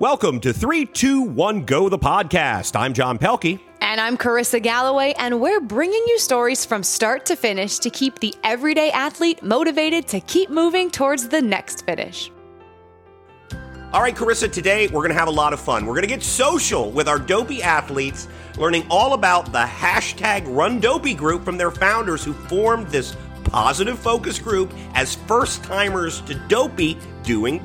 Welcome to 321 Go, the podcast. I'm John Pelkey. And I'm Carissa Galloway, and we're bringing you stories from start to finish to keep the everyday athlete motivated to keep moving towards the next finish. All right, Carissa, today we're going to have a lot of fun. We're going to get social with our dopey athletes, learning all about the hashtag Run Dopey group from their founders who formed this positive focus group as first timers to dopey doing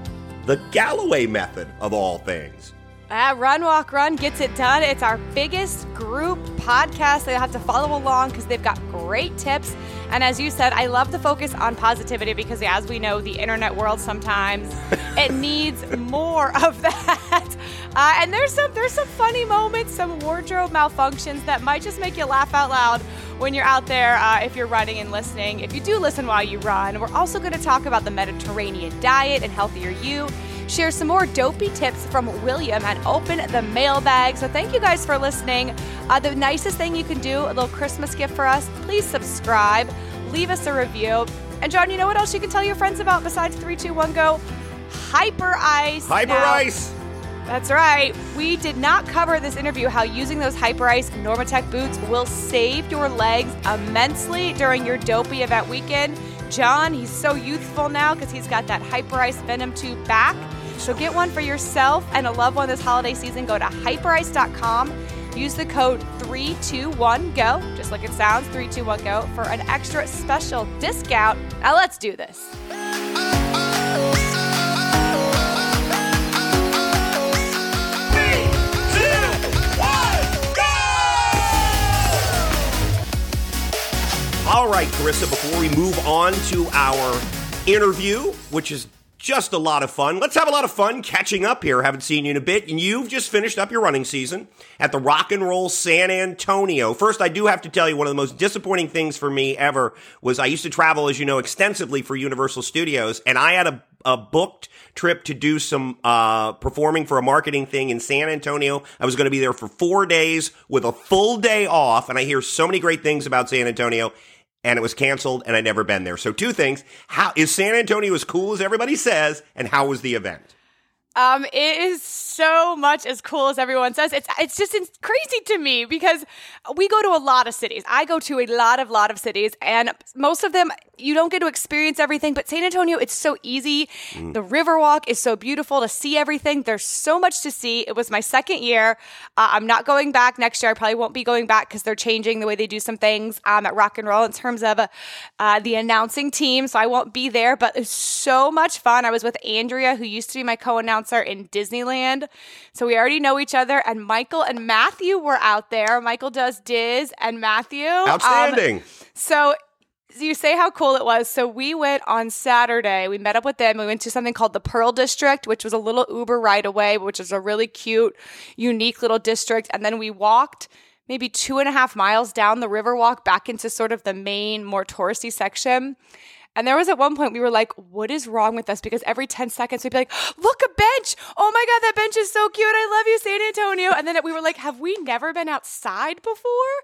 the Galloway method of all things. Uh, Run Walk Run gets it done. It's our biggest group podcast. They have to follow along because they've got great tips. And as you said, I love the focus on positivity because, as we know, the internet world sometimes it needs more of that. Uh, and there's some there's some funny moments, some wardrobe malfunctions that might just make you laugh out loud when you're out there uh, if you're running and listening. If you do listen while you run, we're also going to talk about the Mediterranean diet and healthier you share some more dopey tips from William, and open the mailbag. So thank you guys for listening. Uh, the nicest thing you can do, a little Christmas gift for us, please subscribe, leave us a review. And John, you know what else you can tell your friends about besides 321 Go? Hyperice. Hyper now, Ice. That's right. We did not cover this interview how using those Hyperice Normatec boots will save your legs immensely during your dopey event weekend. John, he's so youthful now because he's got that Hyperice Venom 2 back. So get one for yourself and a loved one this holiday season. Go to hyperice.com. Use the code 321GO, just like it sounds, 321GO, for an extra special discount. Now let's do this. All right, Carissa, before we move on to our interview, which is just a lot of fun. Let's have a lot of fun catching up here. Haven't seen you in a bit. And you've just finished up your running season at the Rock and Roll San Antonio. First, I do have to tell you one of the most disappointing things for me ever was I used to travel, as you know, extensively for Universal Studios, and I had a, a booked trip to do some uh, performing for a marketing thing in San Antonio. I was going to be there for four days with a full day off, and I hear so many great things about San Antonio and it was canceled and I'd never been there. So two things. How is San Antonio as cool as everybody says and how was the event? Um, it is so much as cool as everyone says. It's it's just it's crazy to me because we go to a lot of cities. I go to a lot of lot of cities, and most of them you don't get to experience everything. But San Antonio, it's so easy. Mm. The Riverwalk is so beautiful to see everything. There's so much to see. It was my second year. Uh, I'm not going back next year. I probably won't be going back because they're changing the way they do some things um, at Rock and Roll in terms of uh, the announcing team. So I won't be there. But it's so much fun. I was with Andrea, who used to be my co-announcer announcer in Disneyland. So we already know each other. And Michael and Matthew were out there. Michael does Diz and Matthew. Outstanding. Um, so you say how cool it was. So we went on Saturday. We met up with them. We went to something called the Pearl District, which was a little Uber right away, which is a really cute, unique little district. And then we walked maybe two and a half miles down the river walk back into sort of the main, more touristy section. And there was at one point we were like, what is wrong with us? Because every 10 seconds we'd be like, look, a bench. Oh my God, that bench is so cute. I love you, San Antonio. And then we were like, have we never been outside before?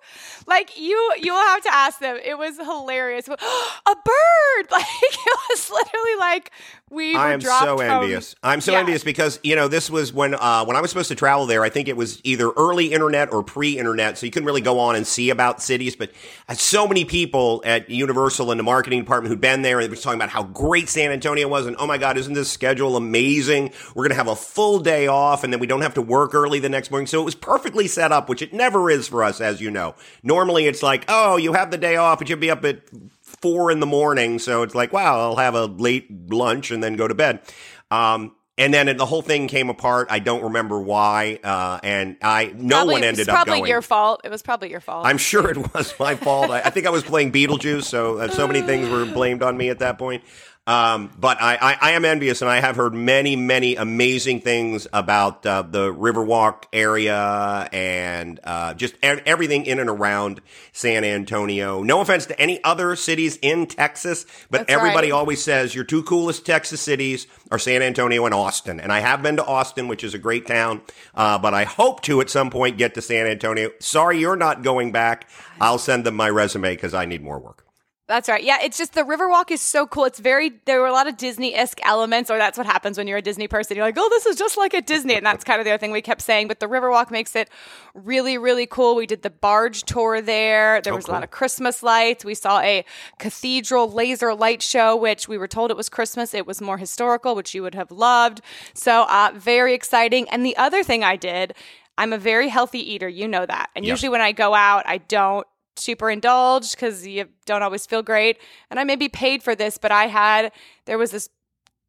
Like you, you'll have to ask them. It was hilarious. a bird. Like it was literally like we I am so envious. I'm so yeah. envious because, you know, this was when, uh, when I was supposed to travel there, I think it was either early internet or pre-internet. So you couldn't really go on and see about cities, but so many people at Universal and the marketing department who'd been there. They were talking about how great San Antonio was, and oh my God, isn't this schedule amazing? We're going to have a full day off, and then we don't have to work early the next morning. So it was perfectly set up, which it never is for us, as you know. Normally, it's like, oh, you have the day off, but you'll be up at four in the morning. So it's like, wow, I'll have a late lunch and then go to bed. Um, and then the whole thing came apart. I don't remember why, uh, and I no probably, one ended up going. Probably your fault. It was probably your fault. I'm sure it was my fault. I, I think I was playing Beetlejuice, so uh, so many things were blamed on me at that point. Um, but I, I, I, am envious, and I have heard many, many amazing things about uh, the Riverwalk area and uh, just everything in and around San Antonio. No offense to any other cities in Texas, but That's everybody right. always says your two coolest Texas cities are San Antonio and Austin. And I have been to Austin, which is a great town, uh, but I hope to at some point get to San Antonio. Sorry, you're not going back. I'll send them my resume because I need more work. That's right. Yeah, it's just the Riverwalk is so cool. It's very there were a lot of Disney esque elements, or that's what happens when you're a Disney person. You're like, oh, this is just like a Disney, and that's kind of the other thing we kept saying. But the Riverwalk makes it really, really cool. We did the barge tour there. There Oh, was cool. a lot of Christmas lights. We saw a cathedral laser light show, which we were told it was Christmas. It was more historical, which you would have loved. So uh, very exciting. And the other thing I did, I'm a very healthy eater. You know that. And Yeah. usually when I go out, I don't super indulged because you don't always feel great. And I may be paid for this, but I had there was this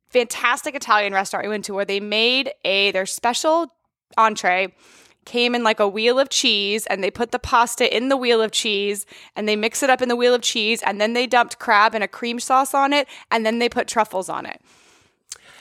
fantastic Italian restaurant we went to where they made a their special entree came in like a wheel of cheese and they put the pasta in the wheel of cheese and they mix it up in the wheel of cheese and then they dumped crab and a cream sauce on it and then they put truffles on it.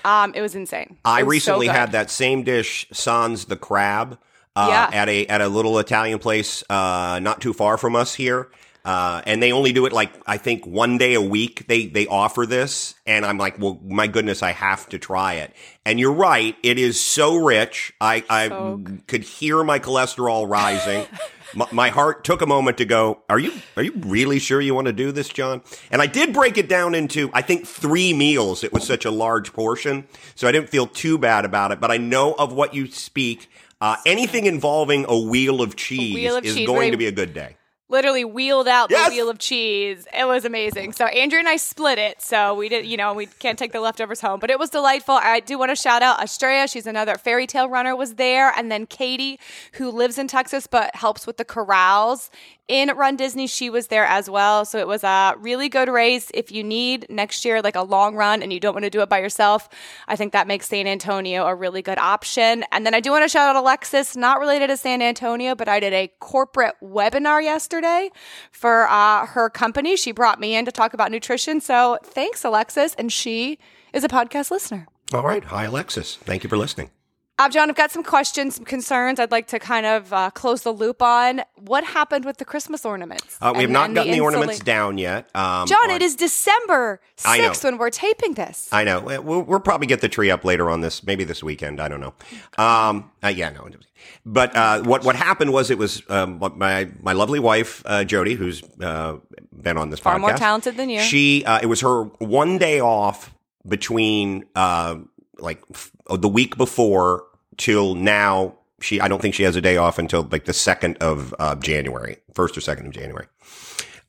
Um, it was insane. I It was recently good. had that same dish, Sans the crab, uh, Yeah. at a at a little Italian place uh, not too far from us here. Uh, and they only do it like I think one day a week. They they offer this, and I'm like, well, my goodness, I have to try it. And you're right, it is so rich. I I could hear my cholesterol rising. my, my heart took a moment to go. Are you are you really sure you want to do this, John? And I did break it down into I think three meals. It was such a large portion, so I didn't feel too bad about it. But I know of what you speak. Uh, anything involving a wheel of cheese wheel of is cheese, going right. to be a good day. literally wheeled out Yes! the wheel of cheese. It was amazing. So Andrew and I split it. So we did, you know, we can't take the leftovers home, but it was delightful. I do want to shout out Estrella. She's another fairy tale runner was there. And then Katie, who lives in Texas, but helps with the corrals in Run Disney. She was there as well. So it was a really good race. If you need next year, like a long run and you don't want to do it by yourself, I think that makes San Antonio a really good option. And then I do want to shout out Alexis, not related to San Antonio, but I did a corporate webinar yesterday for uh, her company. She brought me in to talk about nutrition. So thanks, Alexis. And she is a podcast listener. All right. Hi, Alexis. Thank you for listening. Uh, John, I've got some questions, some concerns I'd like to kind of uh, close the loop on. What happened with the Christmas ornaments? Uh, we have And not then gotten the, ornaments insula- down yet. Um, John, on- it is December 6th when we're taping this. I know. We'll, we'll probably get the tree up later on this, maybe this weekend. I don't know. Um, uh, yeah, no. But uh, what what happened was it was um, my my lovely wife uh, Jody, who's uh, been on this Far podcast, more talented than you. She uh, it was her one day off between uh, like f- the week before till now. She I don't think she has a day off until like the second of uh, January, first or second of January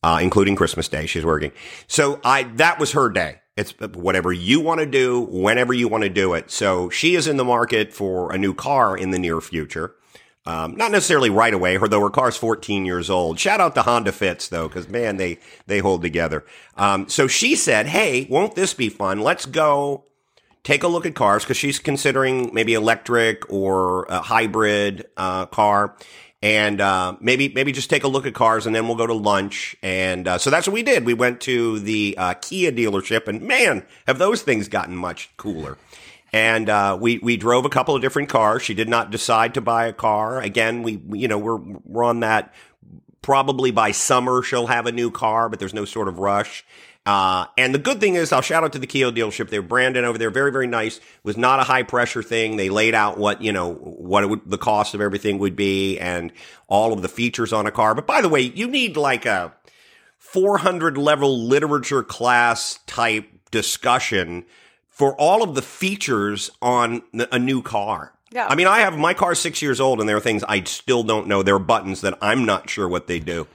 uh, including Christmas Day. She's working. So I, that was her day. It's whatever you want to do, whenever you want to do it. So she is in the market for a new car in the near future. Um, not necessarily right away, although her car's 14 years old. Shout out to Honda Fits though, because man, they, they hold together. Um, so she said, Hey, won't this be fun? Let's go take a look at cars because she's considering maybe electric or a hybrid uh, car, and uh, maybe maybe just take a look at cars, and then we'll go to lunch. And uh, so that's what we did. We went to the uh, Kia dealership, and man, have those things gotten much cooler. And uh, we we drove a couple of different cars. She did not decide to buy a car. Again, we you know we're we're on that probably by summer she'll have a new car, but there's no sort of rush. Uh, and the good thing is, I'll shout out to the Kia dealership. They're Brandon over there, very, very nice. It was not a high pressure thing. They laid out what, you know, what it would, the cost of everything would be and all of the features on a car. But by the way, you need like a 400 level literature class type discussion for all of the features on a new car. Yeah. I mean, I have my car's six years old, and there are things I still don't know. There are buttons that I'm not sure what they do.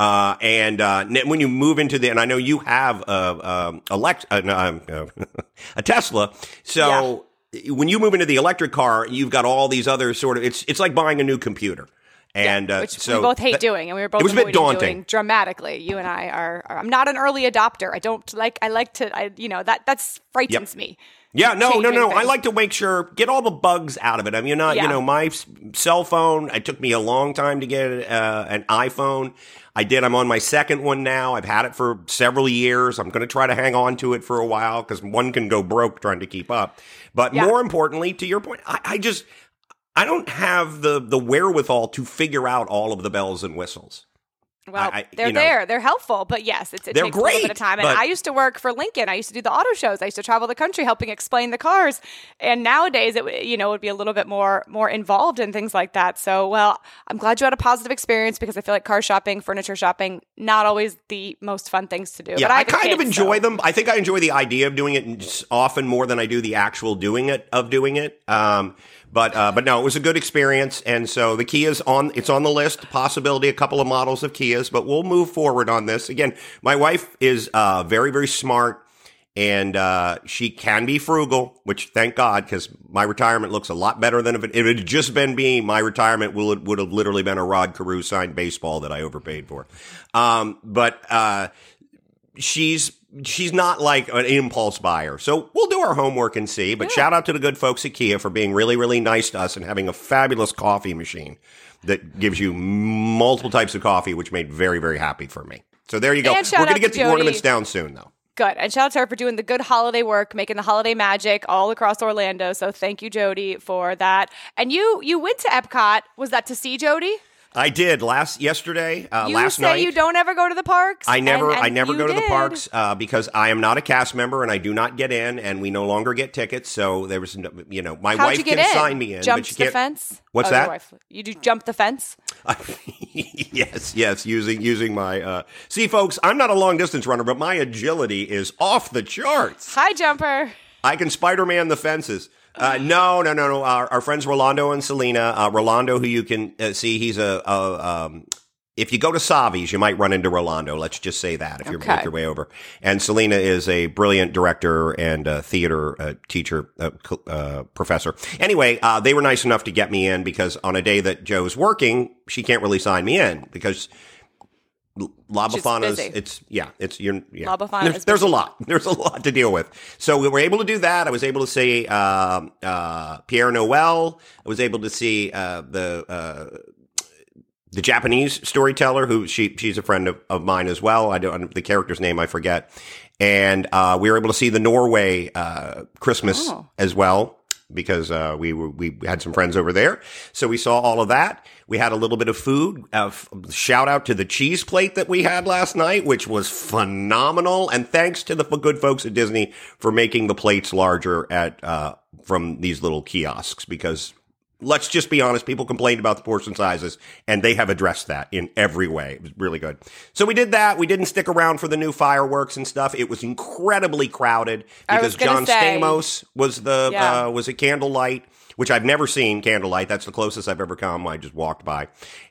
Uh, and uh, when you move into the, and I know you have a um, elect, uh, uh, a Tesla, so when you move into the electric car, you've got all these other sort of. It's it's like buying a new computer, and uh, which so we both hate that- doing, and we were both it was a bit daunting. doing dramatically. You and I are, are. I'm not an early adopter. I don't like. I like to. I you know that that's frightens me. Yeah, no, no, no. I like to make sure get all the bugs out of it. I mean, you're not, you know, my cell phone. It took me a long time to get uh, an iPhone. I did. I'm on my second one now. I've had it for several years. I'm going to try to hang on to it for a while because one can go broke trying to keep up. But Yeah. more importantly, to your point, I, I just I don't have the the wherewithal to figure out all of the bells and whistles. Well, I, they're you know, there. They're helpful, but yes, it's, it They're takes a little bit of time. And I used to work for Lincoln. I used to do the auto shows. I used to travel the country helping explain the cars. And nowadays, it you know would be a little bit more more involved in things like that. So, well, I'm glad you had a positive experience because I feel like car shopping, furniture shopping, not always the most fun things to do. Yeah, but I, I, kind of enjoy so- them. I think I enjoy the idea of doing it often more than I do the actual doing it of doing it. Um, but uh, but no, it was a good experience, and so the Kia's on. It's on the list. Possibility a couple of models of Kias, but we'll move forward on this. Again, my wife is uh, very very smart. And uh, she can be frugal, which thank God, because my retirement looks a lot better than if it, if it had just been me. My retirement would would have literally been a Rod Carew signed baseball that I overpaid for. Um, but uh, she's she's not like an impulse buyer. So we'll do our homework and see. But shout out to the good folks at Kia for being really, really nice to us and having a fabulous coffee machine that gives you multiple types of coffee, which made very, very happy for me. So there you go. We're going to get the ornaments down soon, though. Good. And shout out to her for doing the good holiday work, making the holiday magic all across Orlando. So thank you, Jody, for that. And you you went to Epcot. Was that to see Jody? I did last yesterday, uh, You last say night. you say you don't ever go to the parks. I never, and- and I never go to the parks uh, because I am not a cast member and I do not get in, and we no longer get tickets. So there was, no, you know, my How'd wife get can in? sign me in, Jumped but the can't. fence. What's Oh, that? wife. You do jump the fence. yes, yes, using using my. Uh, see, folks, I'm not a long distance runner, but my agility is off the charts. High jumper. I can Spider Man the fences. Uh, no, no, no, no. Our, our friends Rolando and Selena. Uh, Rolando, who you can uh, see, he's a. a um, if you go to Savi's, you might run into Rolando. Let's just say that if you Okay. make your way over. And Selena is a brilliant director and uh, theater uh, teacher, uh, uh, professor. Anyway, uh, they were nice enough to get me in because on a day that Joe's working, she can't really sign me in because La She's it's, yeah, it's, you're, yeah. There's, there's a lot. There's a lot to deal with. So we were able to do that. I was able to see, uh, uh, Père Noël. I was able to see, uh, the, uh, the Japanese storyteller who she she's a friend of, of mine as well. I don't the character's name I forget, and uh, we were able to see the Norway uh, Christmas Oh. as well because uh, we we had some friends over there. So we saw all of that. We had a little bit of food. Uh, f- shout out to the cheese plate that we had last night, which was phenomenal. And thanks to the good folks at Disney for making the plates larger at uh, from these little kiosks because let's just be honest, people complained about the portion sizes and they have addressed that in every way. It was really good. So we did that. We didn't stick around for the new fireworks and stuff. It was incredibly crowded because John say- Stamos was the Yeah. uh, was a candlelight, which I've never seen candlelight. That's the closest I've ever come. I just walked by.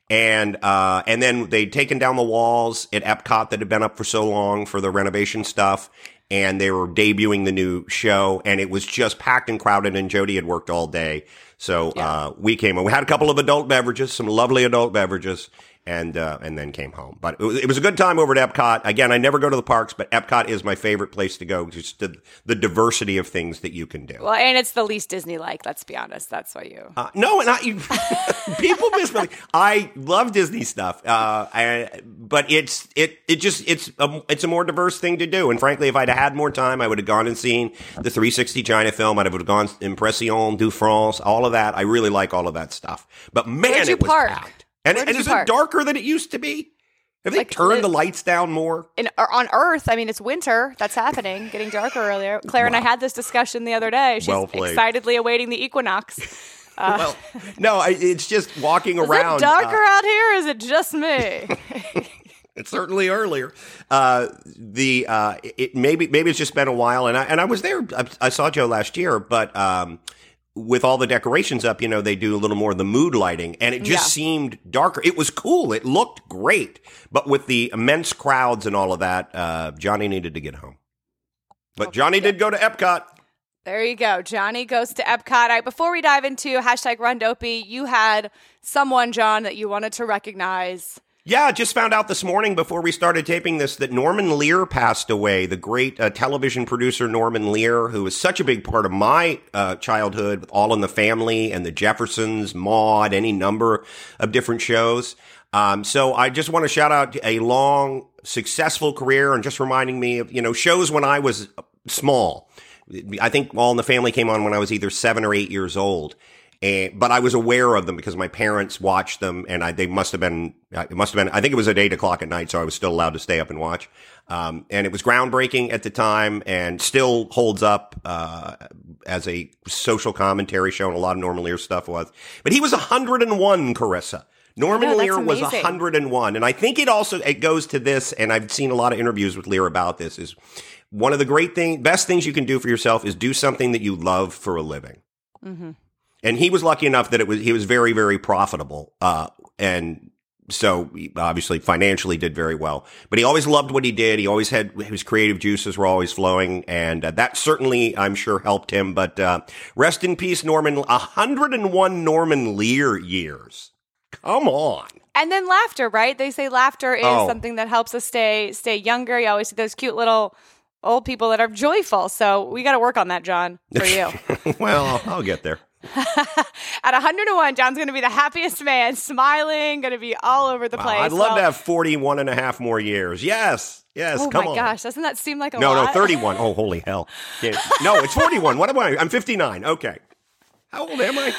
And uh, and then they'd taken down the walls at Epcot that had been up for so long for the renovation stuff. And they were debuting the new show, and it was just packed and crowded. And Jody had worked all day, so uh, we came and we had a couple of adult beverages, some lovely adult beverages, and uh, and then came home. But it was, it was a good time over at Epcot. Again, I never go to the parks, but Epcot is my favorite place to go. Just the, the diversity of things that you can do. Well, and it's the least Disney like. Let's be honest. That's why you. Uh, no, and I, you, people misbelieve. I love Disney stuff, uh, I, but it's it it just it's a, it's a more diverse thing to do. And frankly, if I'd had more time, I would have gone and seen the 360 China film. I'd have gone Impressions de France, all of that. I really like all of that stuff. But man, it was park? packed. And, and is you it darker than it used to be? Have they Like, turned the lights down more? In, on Earth, I mean, it's winter. That's happening, getting darker earlier. Claire and I had this discussion the other day. She's Well played. excitedly awaiting the equinox. Is well, no, I, it's just walking around. Is it darker uh, out here? Or is it just me? It's certainly earlier. Uh, the uh, it maybe maybe it's just been a while, and I and I was there. I, I saw Joe last year, but um, with all the decorations up, you know, they do a little more of the mood lighting, and it just Yeah. seemed darker. It was cool. It looked great, but with the immense crowds and all of that, uh, Johnny needed to get home. But Johnny did go to Epcot. There you go. Johnny goes to Epcot. All right, before we dive into hashtag Run Dopey, you had someone, John, that you wanted to recognize. Yeah, just found out this morning before we started taping this that Norman Lear passed away. The great uh, television producer Norman Lear, who was such a big part of my uh, childhood, with All in the Family and the Jeffersons, Maude, any number of different shows. Um, so I just want to shout out a long, successful career and just reminding me of you know shows when I was small. I think All in the Family came on when I was either seven or eight years old. And, but I was aware of them because my parents watched them, and I, they must have been. uh, It must have been. I think it was at eight o'clock at night, so I was still allowed to stay up and watch. Um, and it was groundbreaking at the time, and still holds up uh, as a social commentary show. And a lot of Norman Lear stuff was. But he was 101, Carissa. Norman I Lear was amazing. 101, and I think it also it goes to this. And I've seen a lot of interviews with Lear about this. Is one of the great thing, best things you can do for yourself is do something that you love for a living Mm-hmm. And he was lucky enough that it was he was very very profitable uh and so obviously financially did very well but he always loved what he did he always had his creative juices were always flowing and uh, that certainly i'm sure helped him but uh rest in peace norman 101 norman lear years come on And then laughter, right? They say laughter is Oh. something that helps us stay stay younger. You always see those cute little old people that are joyful. So we got to work on that, John, for you. well i'll get there At 101, John's going to be the happiest man, smiling, going to be all over the Wow, place. i'd love Well, to have 41 and a half more years yes yes Oh come my on gosh, doesn't that seem like a No, lot? no, 31. Oh, holy hell. Yeah. No, it's 41. What am I? I'm 59. Okay. How old am I?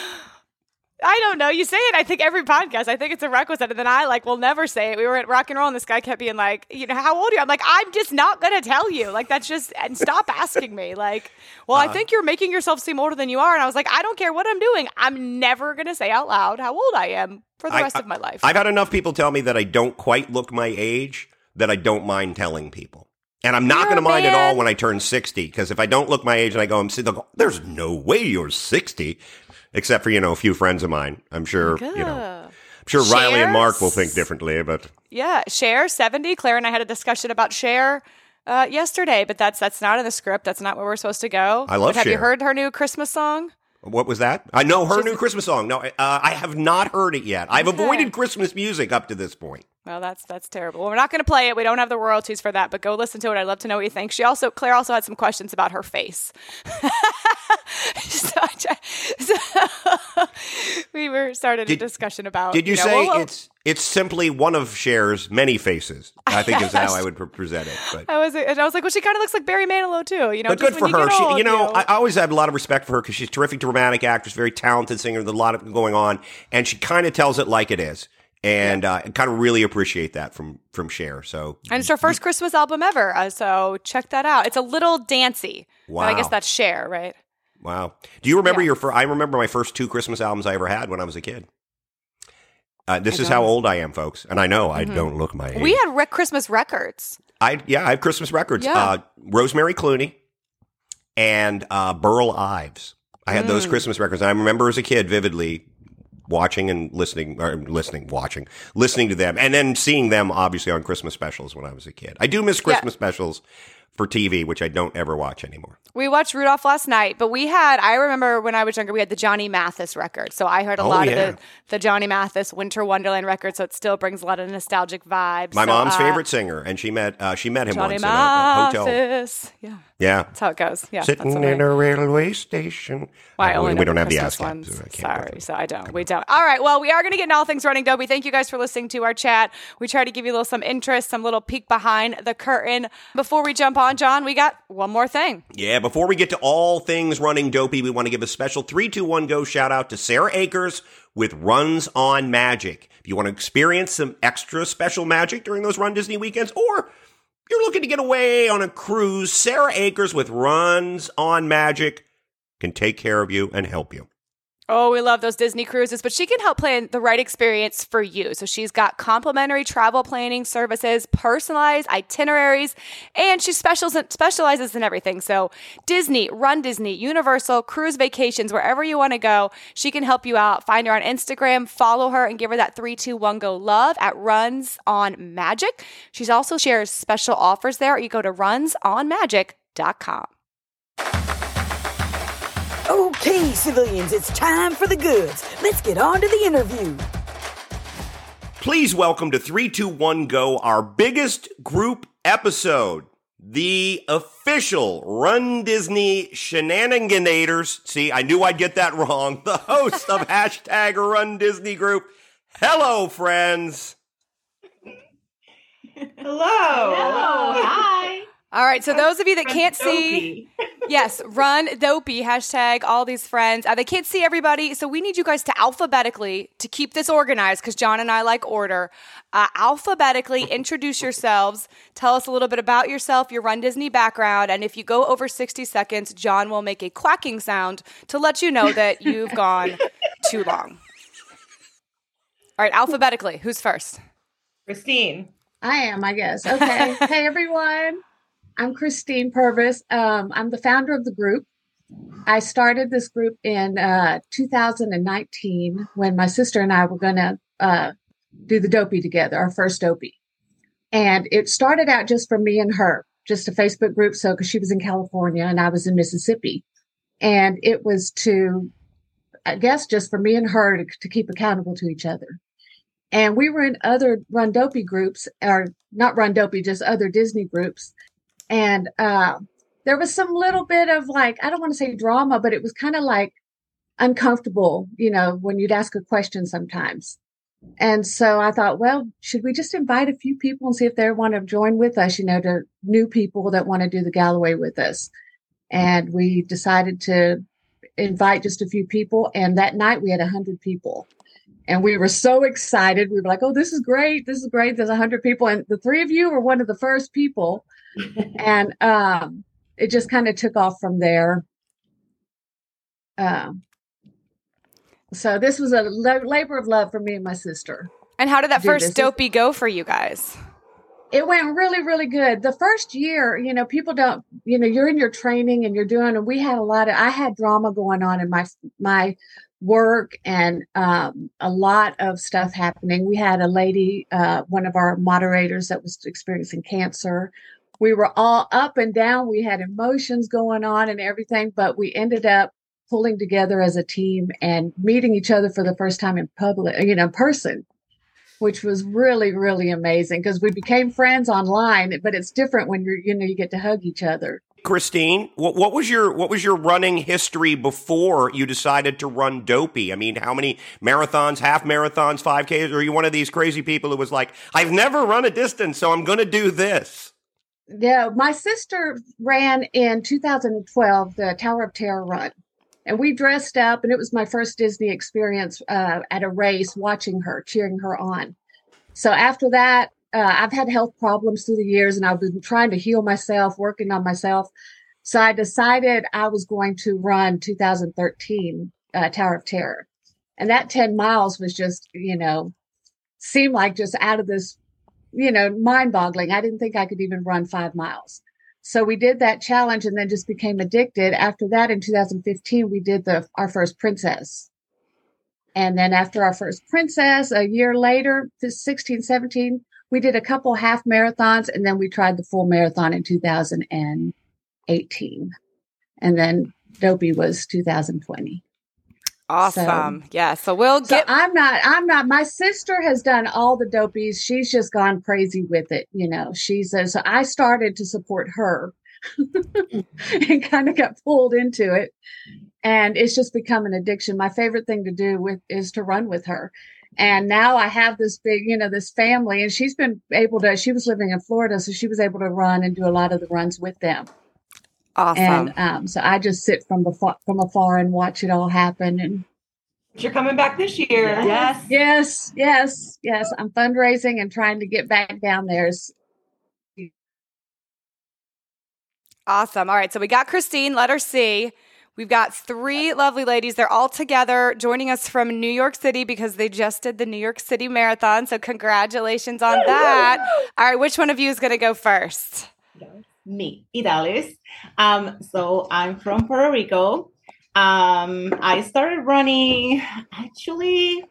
I don't know. You say it, I think, every podcast. I think it's a requisite. And then I, like, will never say it. We were at rock and roll, and this guy kept being like, you know, how old are you? I'm like, I'm just not going to tell you. Like, that's just, and stop asking me. Like, well, Uh. I think you're making yourself seem older than you are. And I was like, I don't care what I'm doing. I'm never going to say out loud how old I am for the I- rest of my life. I've had enough people tell me that I don't quite look my age that I don't mind telling people. And I'm not going to mind at all when I turn 60 because if I don't look my age and I go, I'm sitting, go, there's no way you're 60. Except for, you know, a few friends of mine. I'm sure, you know, I'm sure Riley and Mark will think differently, but Yeah, Cher seventy. Claire and I had a discussion about Cher uh, yesterday, but that's that's not in the script. That's not where we're supposed to go. I love But Have you heard her new Christmas song? What was that? I know her She's- new Christmas song. No, uh, I have not heard it yet. I've Okay. avoided Christmas music up to this point. Well, that's that's terrible. Well, we're not going to play it. We don't have the royalties for that, but go listen to it. I'd love to know what you think. She also, Claire, also had some questions about her face. so, so we were started Did- a discussion about. Did you, know, say well, it's it's simply one of Cher's many faces? I think is how I would present it. But, I was, and I was like, well, she kind of looks like Barry Manilow too. You know, but good for you her. She, you know, I, I always have a lot of respect for her because she's a terrific dramatic actress, very talented singer, with a lot of going on, and she kind of tells it like it is. And uh, kind of really appreciate that from from Cher. So And it's her first Christmas album ever. Uh, so check that out. It's a little dancey. But I guess that's Cher, right? Wow. Do you remember Yeah. your? Fir- I remember my first two Christmas albums I ever had when I was a kid. Uh, this is how. Mm-hmm. old I am, folks, and I know I don't look my age. We had rec- Christmas records. I yeah, I have Christmas records. Yeah. Uh, Rosemary Clooney and uh, Burl Ives. I had Mm. those Christmas records. And I remember as a kid vividly watching and listening, or listening, watching, listening to them, and then seeing them obviously on Christmas specials when I was a kid. I do miss Christmas specials for TV, which I don't ever watch anymore. We watched Rudolph last night, but we had, I remember when I was younger, we had the Johnny Mathis record. So I heard a Oh, lot yeah. of the, the Johnny Mathis Winter Wonderland record. So it still brings a lot of nostalgic vibes. My So, mom's uh, favorite singer, and she met uh, she met him Johnny once in a, a hotel. Yeah, Yeah, that's how it goes. Yeah. that's sitting in a railway station. Well, Uh, we don't have the Christmas ASCAP. ones. so Sorry, so I don't. We don't. All right. Well, we are going to get all things running Dopey. Thank you guys for listening to our chat. We try to give you a little some interest, some little peek behind the curtain. Before we jump on, John, we got one more thing. Yeah, before we get to all things running dopey, we want to give a special 321 go shout out to Sara Akers with Runs on Magic. If you want to experience some extra special magic during those Run Disney weekends, or you're looking to get away on a cruise, Sara Akers with Runs on Magic can take care of you and help you. Oh, we love those Disney cruises, but she can help plan the right experience for you. So she's got complimentary travel planning services, personalized itineraries, and she specializes in everything. So Disney, Run Disney, Universal, cruise vacations, wherever you want to go, she can help you out. Find her on Instagram, follow her, and give her that three, two, one, go love at Runs on Magic. She's also shares special offers there. You go to runsonmagic.com. Okay, civilians, it's time for the goods. Let's get on to the interview. Please welcome to 321 Go, our biggest group episode. The official Run Disney Shenaniganators. See, I knew I'd get that wrong. The host of hashtag Run Disney Group. Hello, friends. Hello. Hi. All right. So those of you that can't see, yes, run dopey hashtag all these friends. Uh, they can't see everybody, so we need you guys to alphabetically to keep this organized because John and I like order. Uh, alphabetically introduce yourselves. Tell us a little bit about yourself, your Run Disney background, and if you go over sixty seconds, John will make a quacking sound to let you know that you've gone too long. All right, alphabetically, who's first? Christine. I am, I guess. Okay. hey, everyone. I'm Christine Purvis. Um, I'm the founder of the group. I started this group in uh, 2019 when my sister and I were going to uh, do the Dopey together, our first Dopey. And it started out just for me and her, just a Facebook group. So, because she was in California and I was in Mississippi. And it was to, I guess, just for me and her to, to keep accountable to each other. And we were in other Run Dopey groups, or not Run Dopey, just other Disney groups and uh, there was some little bit of like i don't want to say drama but it was kind of like uncomfortable you know when you'd ask a question sometimes. And so i thought well should we just invite a few people and see if they want to join with us you know to new people that want to do the galloway with us? And we decided to invite just a few people and that night we had 100 people. And we were so excited. We were like oh this is great. This is great. There's 100 people. And the three of you were one of the first people and um, it just kind of took off from there. Uh, so this was a labor of love for me and my sister. And how did that first dopey go for you guys? It went really, really good. The first year, you know, people don't, you know, you're in your training and you're doing, and we had a lot of, I had drama going on in my my work and um, a lot of stuff happening. We had a lady, uh, one of our moderators that was experiencing cancer we were all up and down. We had emotions going on and everything, but we ended up pulling together as a team and meeting each other for the first time in public, you know, person, which was really, really amazing because we became friends online, but it's different when you're, you know, you get to hug each other. Christine, what, what, was your what was your running history before you decided to run Dopey? I mean, how many marathons, half marathons, five Ks? Are you one of these crazy people who was like, I've never run a distance, so I'm going to do this? Yeah, my sister ran in 2012 the Tower of Terror run, and we dressed up, and it was my first Disney experience uh, at a race, watching her, cheering her on. So after that, uh, I've had health problems through the years, and I've been trying to heal myself, working on myself. So I decided I was going to run 2013 uh, Tower of Terror, and that 10 miles was just, you know, seemed like just out of this you know, mind boggling. I didn't think I could even run five miles. So we did that challenge and then just became addicted. After that, in 2015, we did the our first princess. And then after our first princess, a year later, 16, 17, we did a couple half marathons and then we tried the full marathon in 2018. And then Dopey was 2020. Awesome. So, yeah. So we'll get. So I'm not. I'm not. My sister has done all the dopies. She's just gone crazy with it. You know. She's a, so I started to support her, and kind of got pulled into it, and it's just become an addiction. My favorite thing to do with is to run with her. And now I have this big, you know, this family, and she's been able to. She was living in Florida, so she was able to run and do a lot of the runs with them. Awesome. And um, so I just sit from afar, from afar and watch it all happen. And you're coming back this year. Yes. Yes. Yes. Yes. I'm fundraising and trying to get back down there. Awesome. All right. So we got Christine, let her see. We've got three lovely ladies. They're all together joining us from New York City because they just did the New York City Marathon. So, congratulations on that. All right. Which one of you is going to go first? Me, Idalis. Um, so I'm from Puerto Rico. Um, I started running actually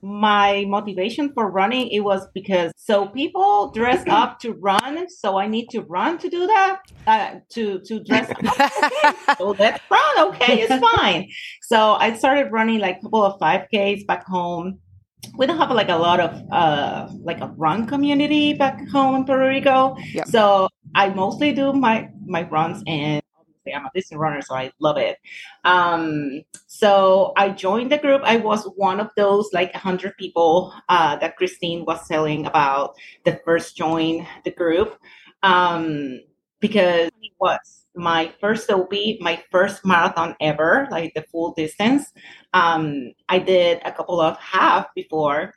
my motivation for running it was because so people dress up to run so i need to run to do that uh, to to dress up okay. so let's run okay it's fine so i started running like a couple of 5ks back home we don't have like a lot of uh like a run community back home in Puerto Rico. Yep. So I mostly do my my runs and obviously I'm a Disney runner, so I love it. Um so I joined the group. I was one of those like hundred people uh that Christine was telling about that first joined the group. Um because it was my first OB, my first marathon ever, like the full distance. Um, I did a couple of half before,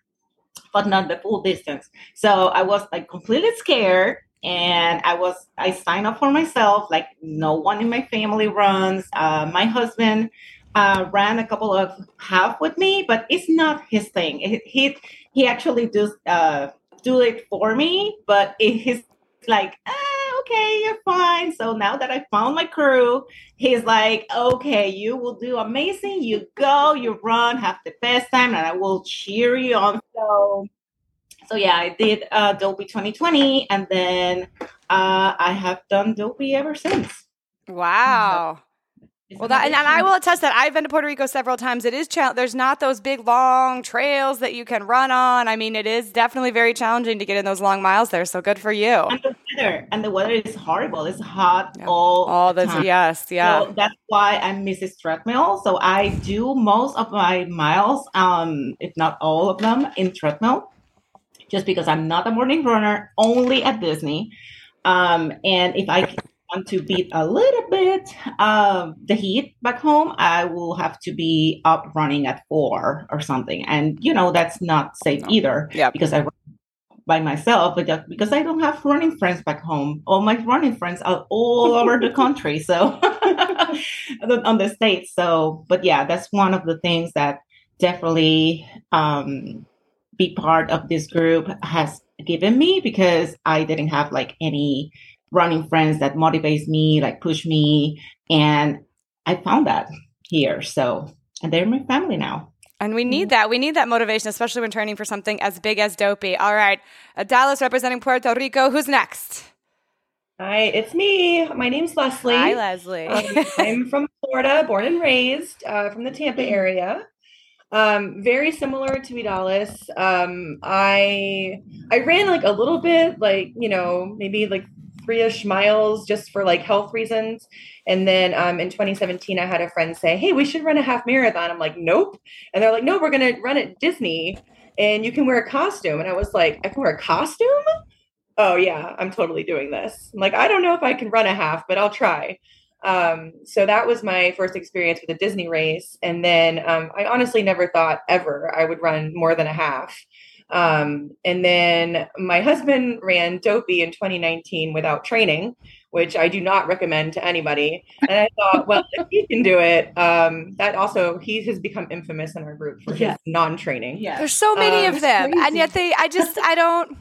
but not the full distance. So I was like completely scared and I was I signed up for myself. Like no one in my family runs. Uh, my husband uh, ran a couple of half with me, but it's not his thing. he he he actually does uh, do it for me, but it, he's like, ah, okay, you're fine. So now that I found my crew, he's like, okay, you will do amazing. You go, you run, have the best time, and I will cheer you on. So so yeah, I did uh, Dopey 2020, and then uh, I have done Dopey ever since. Wow. well, that and, and, I will attest that I've been to Puerto Rico several times. It is challenging. There's not those big long trails that you can run on. I mean, it is definitely very challenging to get in those long miles there. So good for you. And the weather, and the weather is horrible. It's hot yeah. all all the time. Yes, yeah. So that's why I'm Mrs. treadmill. So I do most of my miles, um, if not all of them, in treadmill just because I'm not a morning runner, only at Disney. Um, and if I want to beat a little bit um, the heat back home, I will have to be up running at four or something. And, you know, that's not safe either yeah. because I run by myself, because I don't have running friends back home. All my running friends are all over the country. So on the States. So, but yeah, that's one of the things that definitely um, be part of this group has given me because I didn't have like any running friends that motivates me, like push me. And I found that here. So, and they're my family now. And we need that. We need that motivation, especially when training for something as big as Dopey. All right. Idalis representing Puerto Rico. Who's next? Hi, it's me. My name's Leslie. Hi, Leslie. um, I'm from Florida, born and raised uh, from the Tampa area. Um, very similar to Idalis. Um, I I ran like a little bit, like you know, maybe like three-ish miles just for like health reasons. And then um, in 2017, I had a friend say, "Hey, we should run a half marathon." I'm like, "Nope," and they're like, "No, we're gonna run at Disney, and you can wear a costume." And I was like, "I can wear a costume." Oh yeah, I'm totally doing this. I'm like, I don't know if I can run a half, but I'll try. Um, so that was my first experience with a Disney race. And then um, I honestly never thought ever I would run more than a half. Um, and then my husband ran Dopey in 2019 without training, which I do not recommend to anybody. And I thought, well, if he can do it, um, that also he has become infamous in our group for his non-training. Yeah, there's so many um, of them, and yet they, I just, I don't.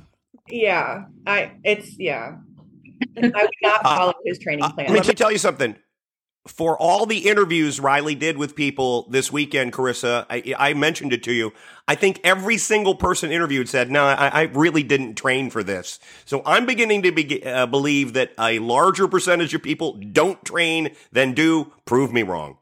Yeah, I, it's yeah. I would not uh, follow uh, his training uh, plan. let me tell you something. For all the interviews Riley did with people this weekend, Carissa, I, I mentioned it to you. I think every single person interviewed said, "No, I, I really didn't train for this." So I'm beginning to be, uh, believe that a larger percentage of people don't train than do. Prove me wrong.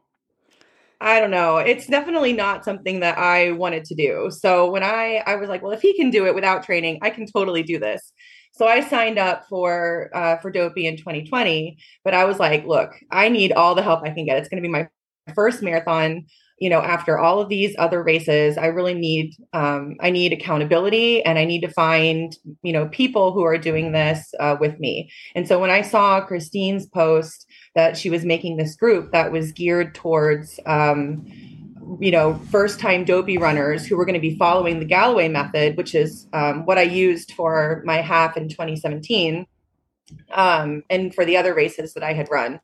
I don't know. It's definitely not something that I wanted to do. So when I I was like, well, if he can do it without training, I can totally do this. So I signed up for uh, for Dopey in 2020, but I was like, look, I need all the help I can get. It's going to be my first marathon. You know, after all of these other races, I really need um, I need accountability, and I need to find you know people who are doing this uh, with me. And so when I saw Christine's post that she was making this group that was geared towards um, you know, first time dopey runners who were going to be following the Galloway method, which is um, what I used for my half in 2017 um, and for the other races that I had run.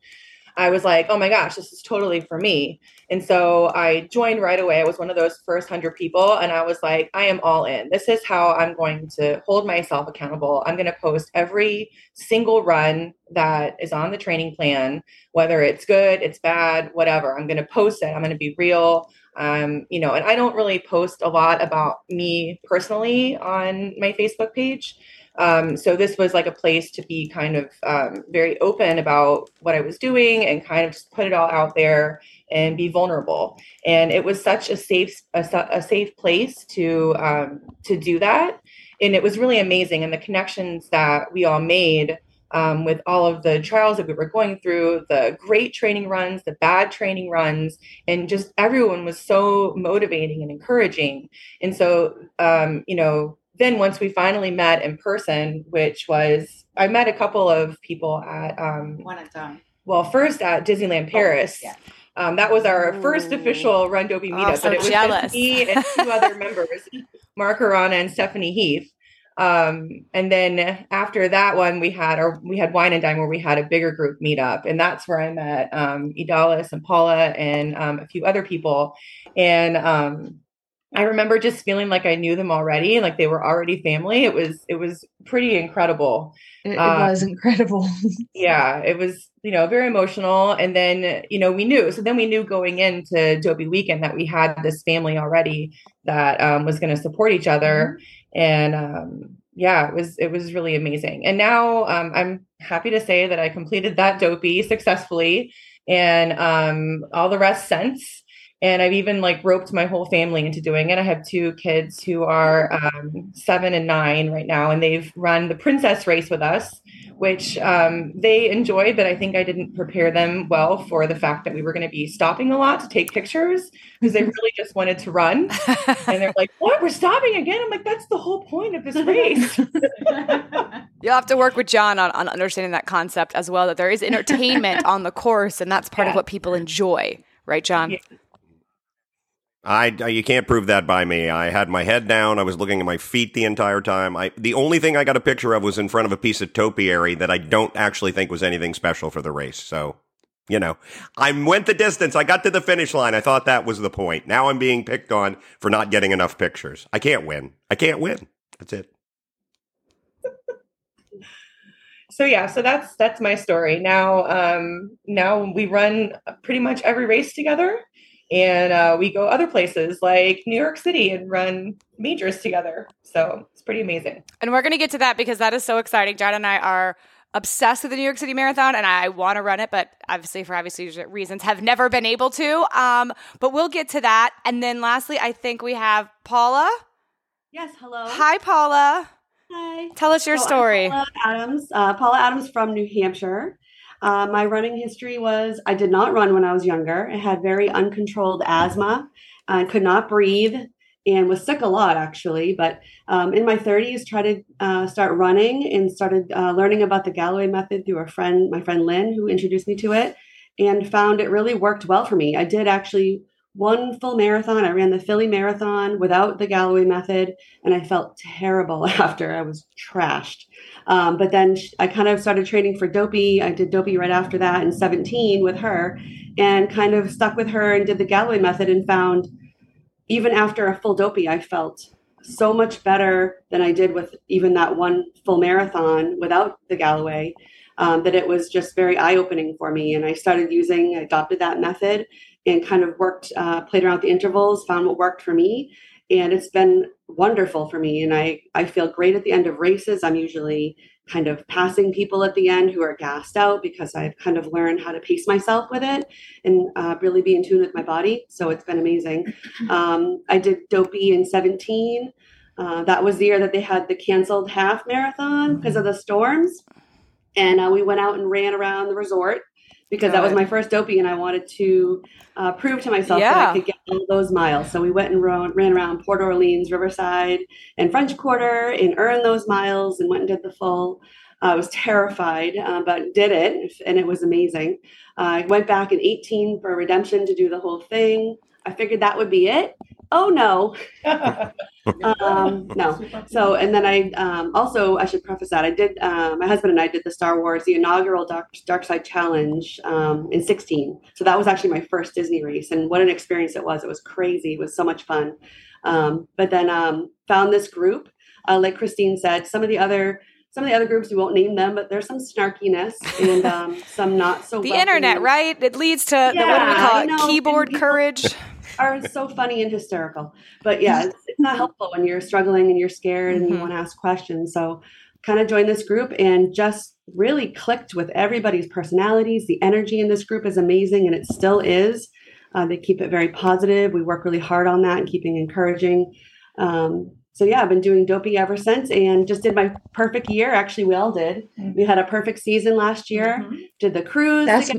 I was like, oh my gosh, this is totally for me. And so I joined right away. I was one of those first hundred people. And I was like, I am all in. This is how I'm going to hold myself accountable. I'm going to post every single run that is on the training plan, whether it's good, it's bad, whatever. I'm going to post it. I'm going to be real. Um, you know, and I don't really post a lot about me personally on my Facebook page. Um, so this was like a place to be kind of um, very open about what I was doing and kind of just put it all out there and be vulnerable. And it was such a safe a, a safe place to um, to do that. And it was really amazing. And the connections that we all made um, with all of the trials that we were going through, the great training runs, the bad training runs, and just everyone was so motivating and encouraging. And so, um, you know, then once we finally met in person, which was I met a couple of people at um, One at time. well, first at Disneyland Paris. yeah. Um, that was our first official Run Dopey Oh, meetup, so but it was jealous. me and two other members, Mark Arana and Stephanie Heath. Um, and then after that one, we had our we had Wine and Dine where we had a bigger group meetup, and that's where I met um, Idalis and Paula and um, a few other people. And um, I remember just feeling like I knew them already, like they were already family. It was it was pretty incredible. It, it Uh, was incredible. yeah it was you know very emotional. And then you know we knew so then we knew going into dopey weekend that we had this family already that um, was going to support each other. And um, yeah it was it was really amazing. And now um, i'm happy to say that i completed that dopey successfully and um, all the rest since and i've even like roped my whole family into doing it i have two kids who are um, seven and nine right now and they've run the princess race with us which um, they enjoyed, but I think I didn't prepare them well for the fact that we were going to be stopping a lot to take pictures because they really just wanted to run. And they're like, What? We're stopping again? I'm like, That's the whole point of this race. You'll have to work with John on, on understanding that concept as well, that there is entertainment on the course, and that's part of what people enjoy. Right, John? Yeah. I, you can't prove that by me. I had my head down. I was looking at my feet the entire time. I the only thing I got a picture of was in front of a piece of topiary that I don't actually think was anything special for the race. So, you know, I went the distance. I got to the finish line. I thought that was the point. Now I'm being picked on for not getting enough pictures. I can't win. I can't win. That's it. so yeah, so that's that's my story. Now um now we run pretty much every race together. And uh, we go other places like New York City and run majors together. So it's pretty amazing. And we're going to get to that because that is so exciting. John and I are obsessed with the New York City Marathon, and I want to run it, but obviously, for obvious reasons, have never been able to. Um, but we'll get to that. And then lastly, I think we have Paula. Yes, hello. Hi, Paula. Hi. Tell us your So I'm story. Paula Adams. Uh, Paula Adams from New Hampshire. Uh, my running history was I did not run when I was younger. I had very uncontrolled asthma. I could not breathe and was sick a lot actually. But um, in my 30s, tried to uh, start running and started uh, learning about the Galloway method through a friend, my friend Lynn, who introduced me to it, and found it really worked well for me. I did actually one full marathon. I ran the Philly Marathon without the Galloway method, and I felt terrible after. I was trashed. Um, but then I kind of started training for Dopey. I did Dopey right after that in 17 with her, and kind of stuck with her and did the Galloway method and found even after a full Dopey, I felt so much better than I did with even that one full marathon without the Galloway. Um, that it was just very eye opening for me. And I started using, adopted that method and kind of worked, uh, played around with the intervals, found what worked for me. And it's been wonderful for me. And I, I feel great at the end of races. I'm usually kind of passing people at the end who are gassed out because I've kind of learned how to pace myself with it and uh, really be in tune with my body. So it's been amazing. Um, I did Dopey in 17. Uh, that was the year that they had the canceled half marathon because of the storms. And uh, we went out and ran around the resort because that was my first Dopey and I wanted to uh, prove to myself that I could get all those miles. So we went and ran, ran around Port Orleans, Riverside, and French Quarter and earned those miles and went and did the full. I was terrified, uh, but did it, and it was amazing. Uh, I went back in 18 for redemption to do the whole thing. I figured that would be it. Oh no, um, no. So, and then I um, also, I should preface that I did, uh, my husband and I did the Star Wars, the inaugural Dark, Dark Side Challenge um, in 16. So that was actually my first Disney race. And what an experience it was. It was crazy. It was so much fun. Um, but then um, found this group, uh, like Christine said, some of the other. Some of the other groups, we won't name them, but there's some snarkiness and um, some not so. The internet, right? It leads to the, what do we call it? Keyboard people- courage. Are so funny and hysterical. But yeah, it's, it's not helpful when you're struggling and you're scared and you Mhm. want to ask questions. So kind of joined this group and just really clicked with everybody's personalities. The energy in this group is amazing and it still is. Uh, they keep it very positive. We work really hard on that and keeping encouraging. Um, so yeah, I've been doing Dopey ever since and just did my perfect year. Actually, we all did. We had a perfect season last year. Did the cruise That's-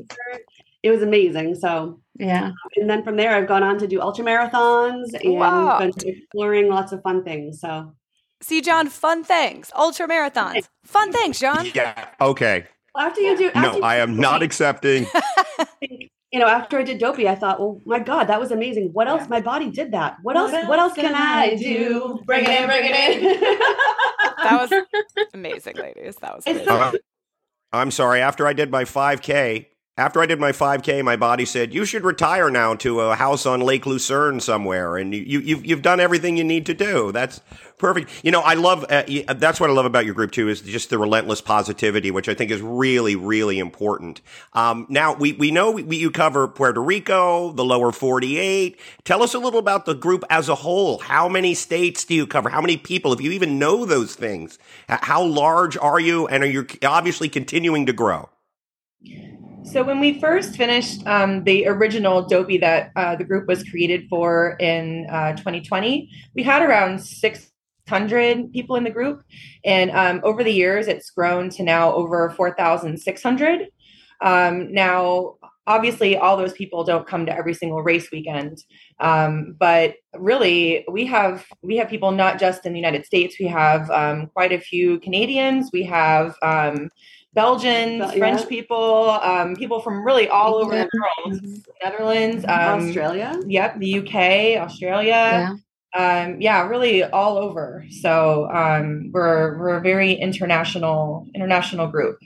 It was amazing. So Yeah. and then from there I've gone on to do ultra marathons and Wow. been exploring lots of fun things. So See, John, fun things. Ultra marathons. Fun things, John. Yeah. Okay. After you do, after No, you I am not accepting. you know, after I did dopey, I thought, well, my God, that was amazing. What else? My body did that. What else? What else can I do? Bring it in, bring it in. That was amazing, ladies. That was amazing. so- Uh, I'm sorry. After I did my 5K, after I did my 5K, my body said you should retire now to a house on Lake Lucerne somewhere, and you, you you've you've done everything you need to do. That's perfect. You know, I love uh, that's what I love about your group too is just the relentless positivity, which I think is really really important. Um, now we we know we, you cover Puerto Rico, the lower 48. Tell us a little about the group as a whole. How many states do you cover? How many people? If you even know those things, how large are you? And are you obviously continuing to grow? So when we first finished um, the original Dopey that uh, the group was created for in uh, 2020, we had around 600 people in the group, and um, over the years, it's grown to now over 4,600. Um, now, obviously, all those people don't come to every single race weekend, um, but really, we have we have people not just in the United States. We have um, quite a few Canadians. We have um, Belgians, Bel- French yeah. people, um, people from really all over the world. Netherlands, um, Australia. Yep, the UK, Australia. Um, yeah, really all over. So um, we're we're a very international international group.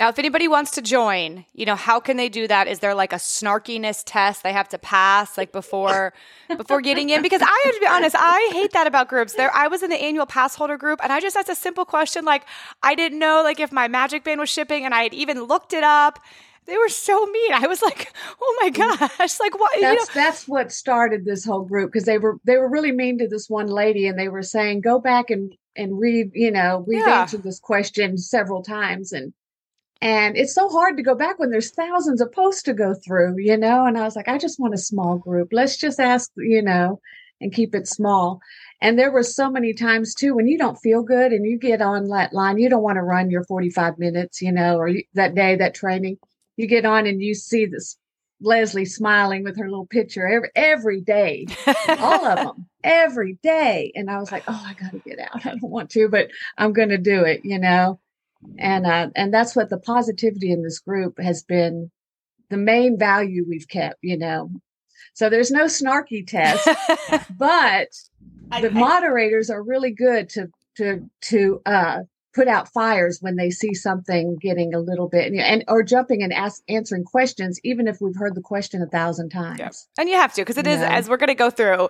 Now, if anybody wants to join, you know, how can they do that? Is there like a snarkiness test they have to pass like before before getting in? Because I have to be honest, I hate that about groups. There I was in the annual pass holder group and I just asked a simple question like I didn't know like if my magic band was shipping and I had even looked it up. They were so mean. I was like, "Oh my mm. gosh!" Like, what? You know, That's that's what started this whole group because they were they were really mean to this one lady and they were saying go back and and read you know we've Yeah. answered this question several times and and it's so hard to go back when there's thousands of posts to go through you know? And I was like I just want a small group. Let's just ask you know and keep it small. And there were so many times too when you don't feel good and you get on that line you don't want to run your 45 minutes you know or that day that training. You get on and you see this Leslie smiling with her little picture every every day, all of them every day, and I was like, oh, I got to get out. I don't want to, but I'm going to do it, you know. And uh, and that's what the positivity in this group has been the main value we've kept, you know. So there's no snarky test, but I- the I- moderators are really good to to to uh put out fires when they see something getting a little bit and or jumping and ask answering questions even if we've heard the question a thousand times Yeah. And you have to because it is Yeah. as we're going to go through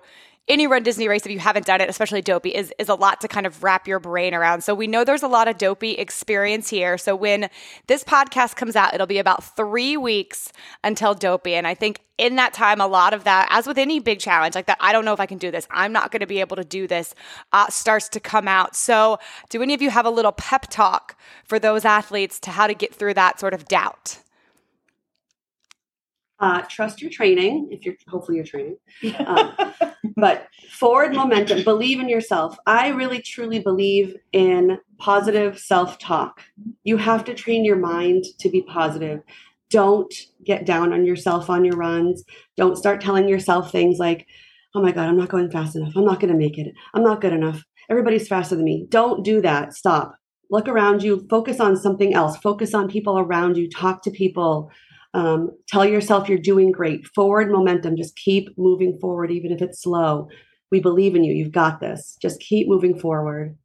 any run Disney race if you haven't done it, especially dopey, is is a lot to kind of wrap your brain around. So we know there's a lot of dopey experience here. So when this podcast comes out, it'll be about three weeks until dopey, and I think in that time, a lot of that, as with any big challenge like that, I don't know if I can do this. I'm not going to be able to do this. Uh, starts to come out. So do any of you have a little pep talk for those athletes to how to get through that sort of doubt? Uh, trust your training if you're hopefully you're training. Um, but forward momentum, believe in yourself. I really truly believe in positive self talk. You have to train your mind to be positive. Don't get down on yourself on your runs. Don't start telling yourself things like, oh my God, I'm not going fast enough. I'm not going to make it. I'm not good enough. Everybody's faster than me. Don't do that. Stop. Look around you. Focus on something else. Focus on people around you. Talk to people. Um, tell yourself you're doing great. Forward momentum. Just keep moving forward, even if it's slow. We believe in you. You've got this. Just keep moving forward.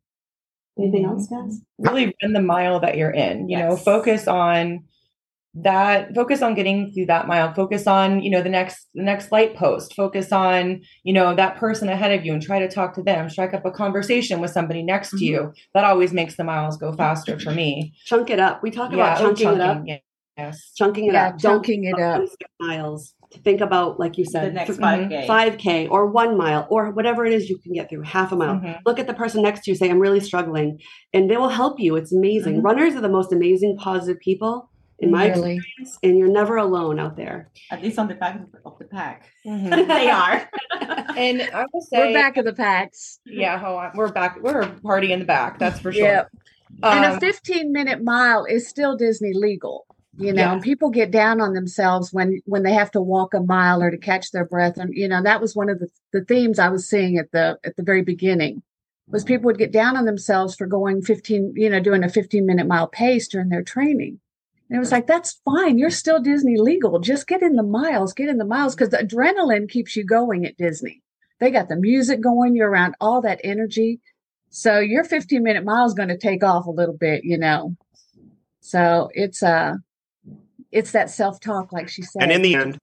Anything else, guys? really run the mile that you're in you know focus on that focus on getting through that mile focus on you know the next the next light post focus on you know that person ahead of you and try to talk to them strike up a conversation with somebody next to you that always makes the miles go faster for me Chunk it up. We talk about oh, chunking, it up. yeah, yes Chunking it Yeah, up. Chunking it up. 26 Miles. Think about, like you said, The next 5K. 5K or one mile or whatever it is you can get through, half a mile. Mhm. Look at the person next to you, say, I'm really struggling, and they will help you. It's amazing. Mhm. Runners are the most amazing, positive people in my Really. experience, and you're never alone out there. At least on the back of the- of the pack. Mhm. they are. and i will say we're back of the packs yeah hold on. we're back we're a party in the back that's for sure Yep. and a Um, 15 minute mile is still disney legal you know Yeah. people get down on themselves when when they have to walk a mile or to catch their breath and you know that was one of the, the themes i was seeing at the at the very beginning was people would get down on themselves for going 15, you know, doing a 15 minute mile pace during their training. And it was like, that's fine. You're still Disney legal. Just get in the miles, get in the miles because the adrenaline keeps you going at Disney. They got the music going, you're around all that energy. So your 15 minute mile is going to take off a little bit, you know. So it's uh it's that self-talk, like she said. And in the end,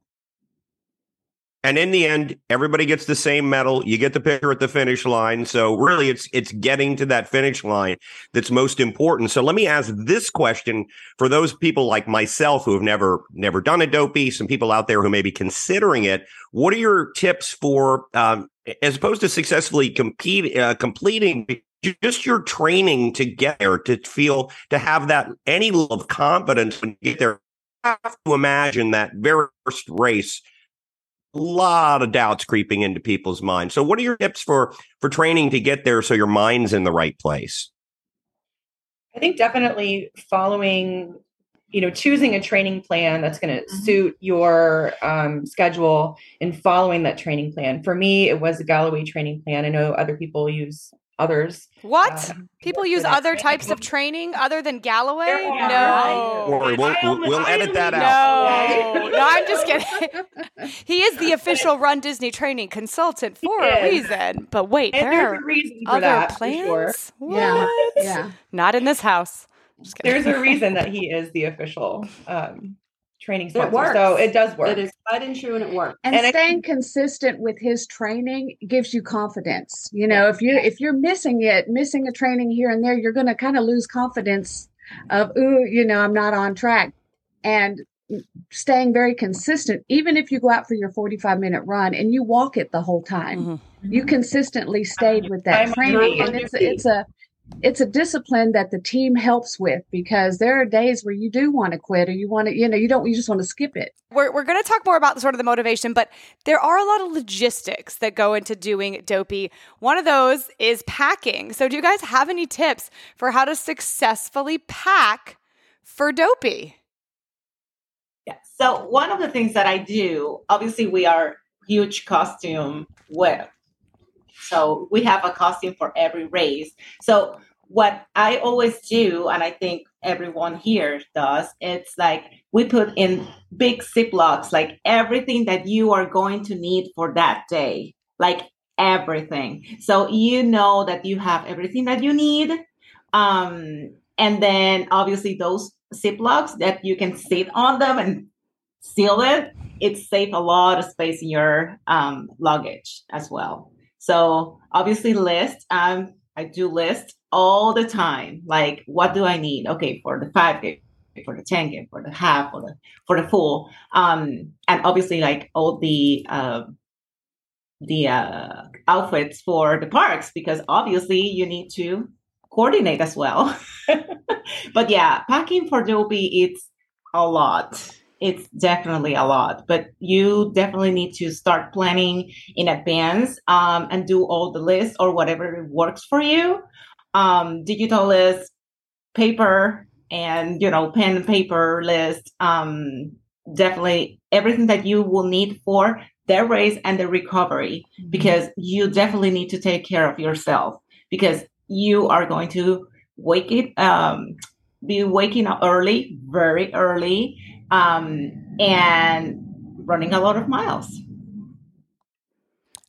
and in the end, everybody gets the same medal. You get the picture at the finish line. So really, it's it's getting to that finish line that's most important. So let me ask this question for those people like myself who have never never done a dopey. Some people out there who may be considering it. What are your tips for, um, as opposed to successfully compete uh, completing? Just your training to get there, to feel, to have that any level of confidence when you get there. Have to imagine that very first race a lot of doubts creeping into people's minds. So what are your tips for for training to get there so your mind's in the right place? I think definitely following, you know, choosing a training plan that's going to mm-hmm. suit your um, schedule and following that training plan. For me, it was a Galloway training plan. I know other people use others. What? Um, People use other types of training other than Galloway? No. Worry, we'll, we'll, we'll edit that out. No, no, I'm just kidding. he is the official Run Disney training consultant for a reason. But wait, and there are other that, plans? Sure. Yeah. yeah. Not in this house. There's a reason that he is the official um, training sponsor. It works. So it does work. It is tried and true and it works. And, and staying I, consistent with his training gives you confidence. You know, if you if you're missing it, missing a training here and there, you're gonna kind of lose confidence of, ooh, you know, I'm not on track. And staying very consistent, even if you go out for your 45 minute run and you walk it the whole time, mm-hmm. you consistently stayed with that training. And it's it's a it's a discipline that the team helps with because there are days where you do want to quit or you want to, you know, you don't, you just want to skip it. We're, we're going to talk more about sort of the motivation, but there are a lot of logistics that go into doing Dopey. One of those is packing. So, do you guys have any tips for how to successfully pack for Dopey? Yeah. So, one of the things that I do, obviously, we are huge costume wear so we have a costume for every race. So what I always do, and I think everyone here does, it's like we put in big ziplocs, like everything that you are going to need for that day, like everything. So you know that you have everything that you need. Um, and then obviously those ziplocs that you can sit on them and seal it, it saves a lot of space in your um, luggage as well. So obviously list. Um, I do list all the time. Like, what do I need? Okay, for the five k, for the ten k, for the half, for the for the full. Um, and obviously like all the uh, the uh, outfits for the parks because obviously you need to coordinate as well. but yeah, packing for Dopey it's a lot it's definitely a lot, but you definitely need to start planning in advance um, and do all the lists or whatever works for you. Um, digital list, paper, and you know, pen and paper list. Um, definitely everything that you will need for their race and the recovery, mm-hmm. because you definitely need to take care of yourself because you are going to wake it um, be waking up early, very early, um, and running a lot of miles.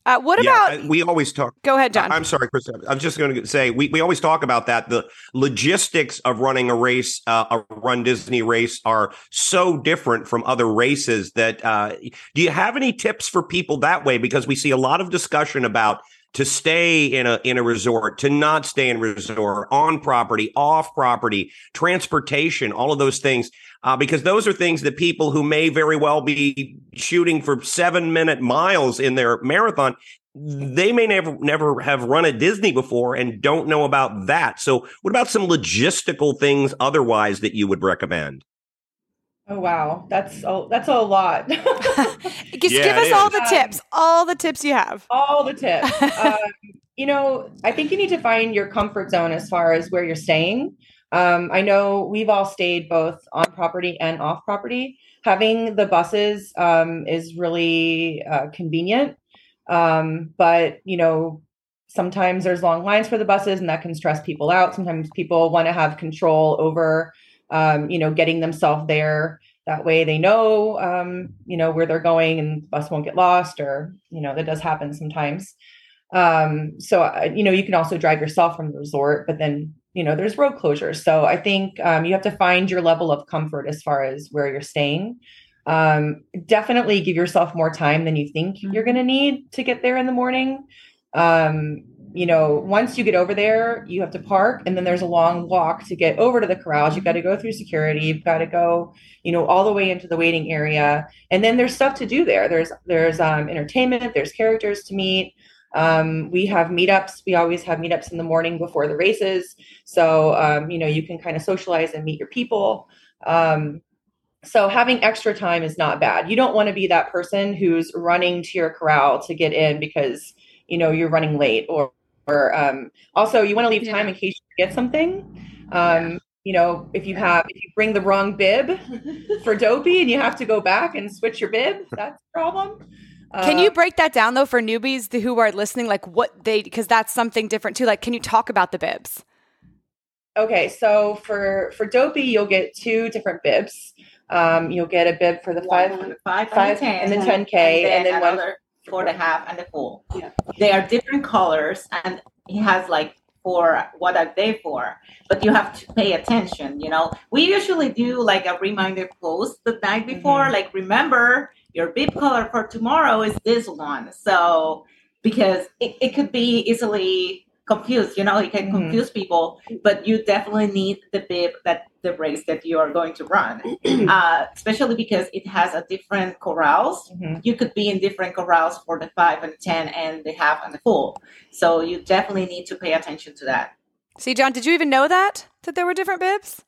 Uh, what yeah, about? We always talk. Go ahead, John. I'm sorry, Chris. I'm just going to say we, we always talk about that. The logistics of running a race, uh, a Run Disney race, are so different from other races. That uh, do you have any tips for people that way? Because we see a lot of discussion about to stay in a in a resort, to not stay in resort, on property, off property, transportation, all of those things, uh, because those are things that people who may very well be shooting for seven minute miles in their marathon. They may never never have run at Disney before and don't know about that. So, what about some logistical things otherwise that you would recommend? Oh wow, that's a, that's a lot. Just yeah, give us all the tips, all the tips you have. All the tips. um, you know, I think you need to find your comfort zone as far as where you're staying. Um, I know we've all stayed both on property and off property. Having the buses um, is really uh, convenient, um, but you know, sometimes there's long lines for the buses and that can stress people out. Sometimes people want to have control over um, you know getting themselves there. That way they know um, you know where they're going and the bus won't get lost or you know that does happen sometimes. Um, so uh, you know you can also drive yourself from the resort but then you know there's road closures so i think um, you have to find your level of comfort as far as where you're staying um, definitely give yourself more time than you think mm-hmm. you're going to need to get there in the morning um, you know, once you get over there, you have to park, and then there's a long walk to get over to the corrals. You've got to go through security. You've got to go, you know, all the way into the waiting area, and then there's stuff to do there. There's there's um, entertainment. There's characters to meet. Um, we have meetups. We always have meetups in the morning before the races, so um, you know you can kind of socialize and meet your people. Um, so having extra time is not bad. You don't want to be that person who's running to your corral to get in because you know you're running late or or um, also you want to leave time in case you get something um, yeah. you know if you have if you bring the wrong bib for dopey and you have to go back and switch your bib that's a problem can you uh, break that down though for newbies who are listening like what they because that's something different too like can you talk about the bibs okay so for for dopey you'll get two different bibs um, you'll get a bib for the five, five, five and the 10k and then, and then another one four and a half and the full. Yeah. They are different colors and he has like for what are they for but you have to pay attention you know we usually do like a reminder post the night before mm-hmm. like remember your bib color for tomorrow is this one so because it, it could be easily confused you know it can mm-hmm. confuse mm-hmm. people but you definitely need the bib that the race that you are going to run, uh, especially because it has a different corrals. Mm-hmm. You could be in different corrals for the five and ten and the half and the full. So you definitely need to pay attention to that. See, John, did you even know that that there were different bibs?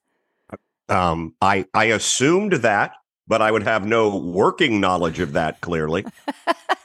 Um, I I assumed that, but I would have no working knowledge of that. Clearly.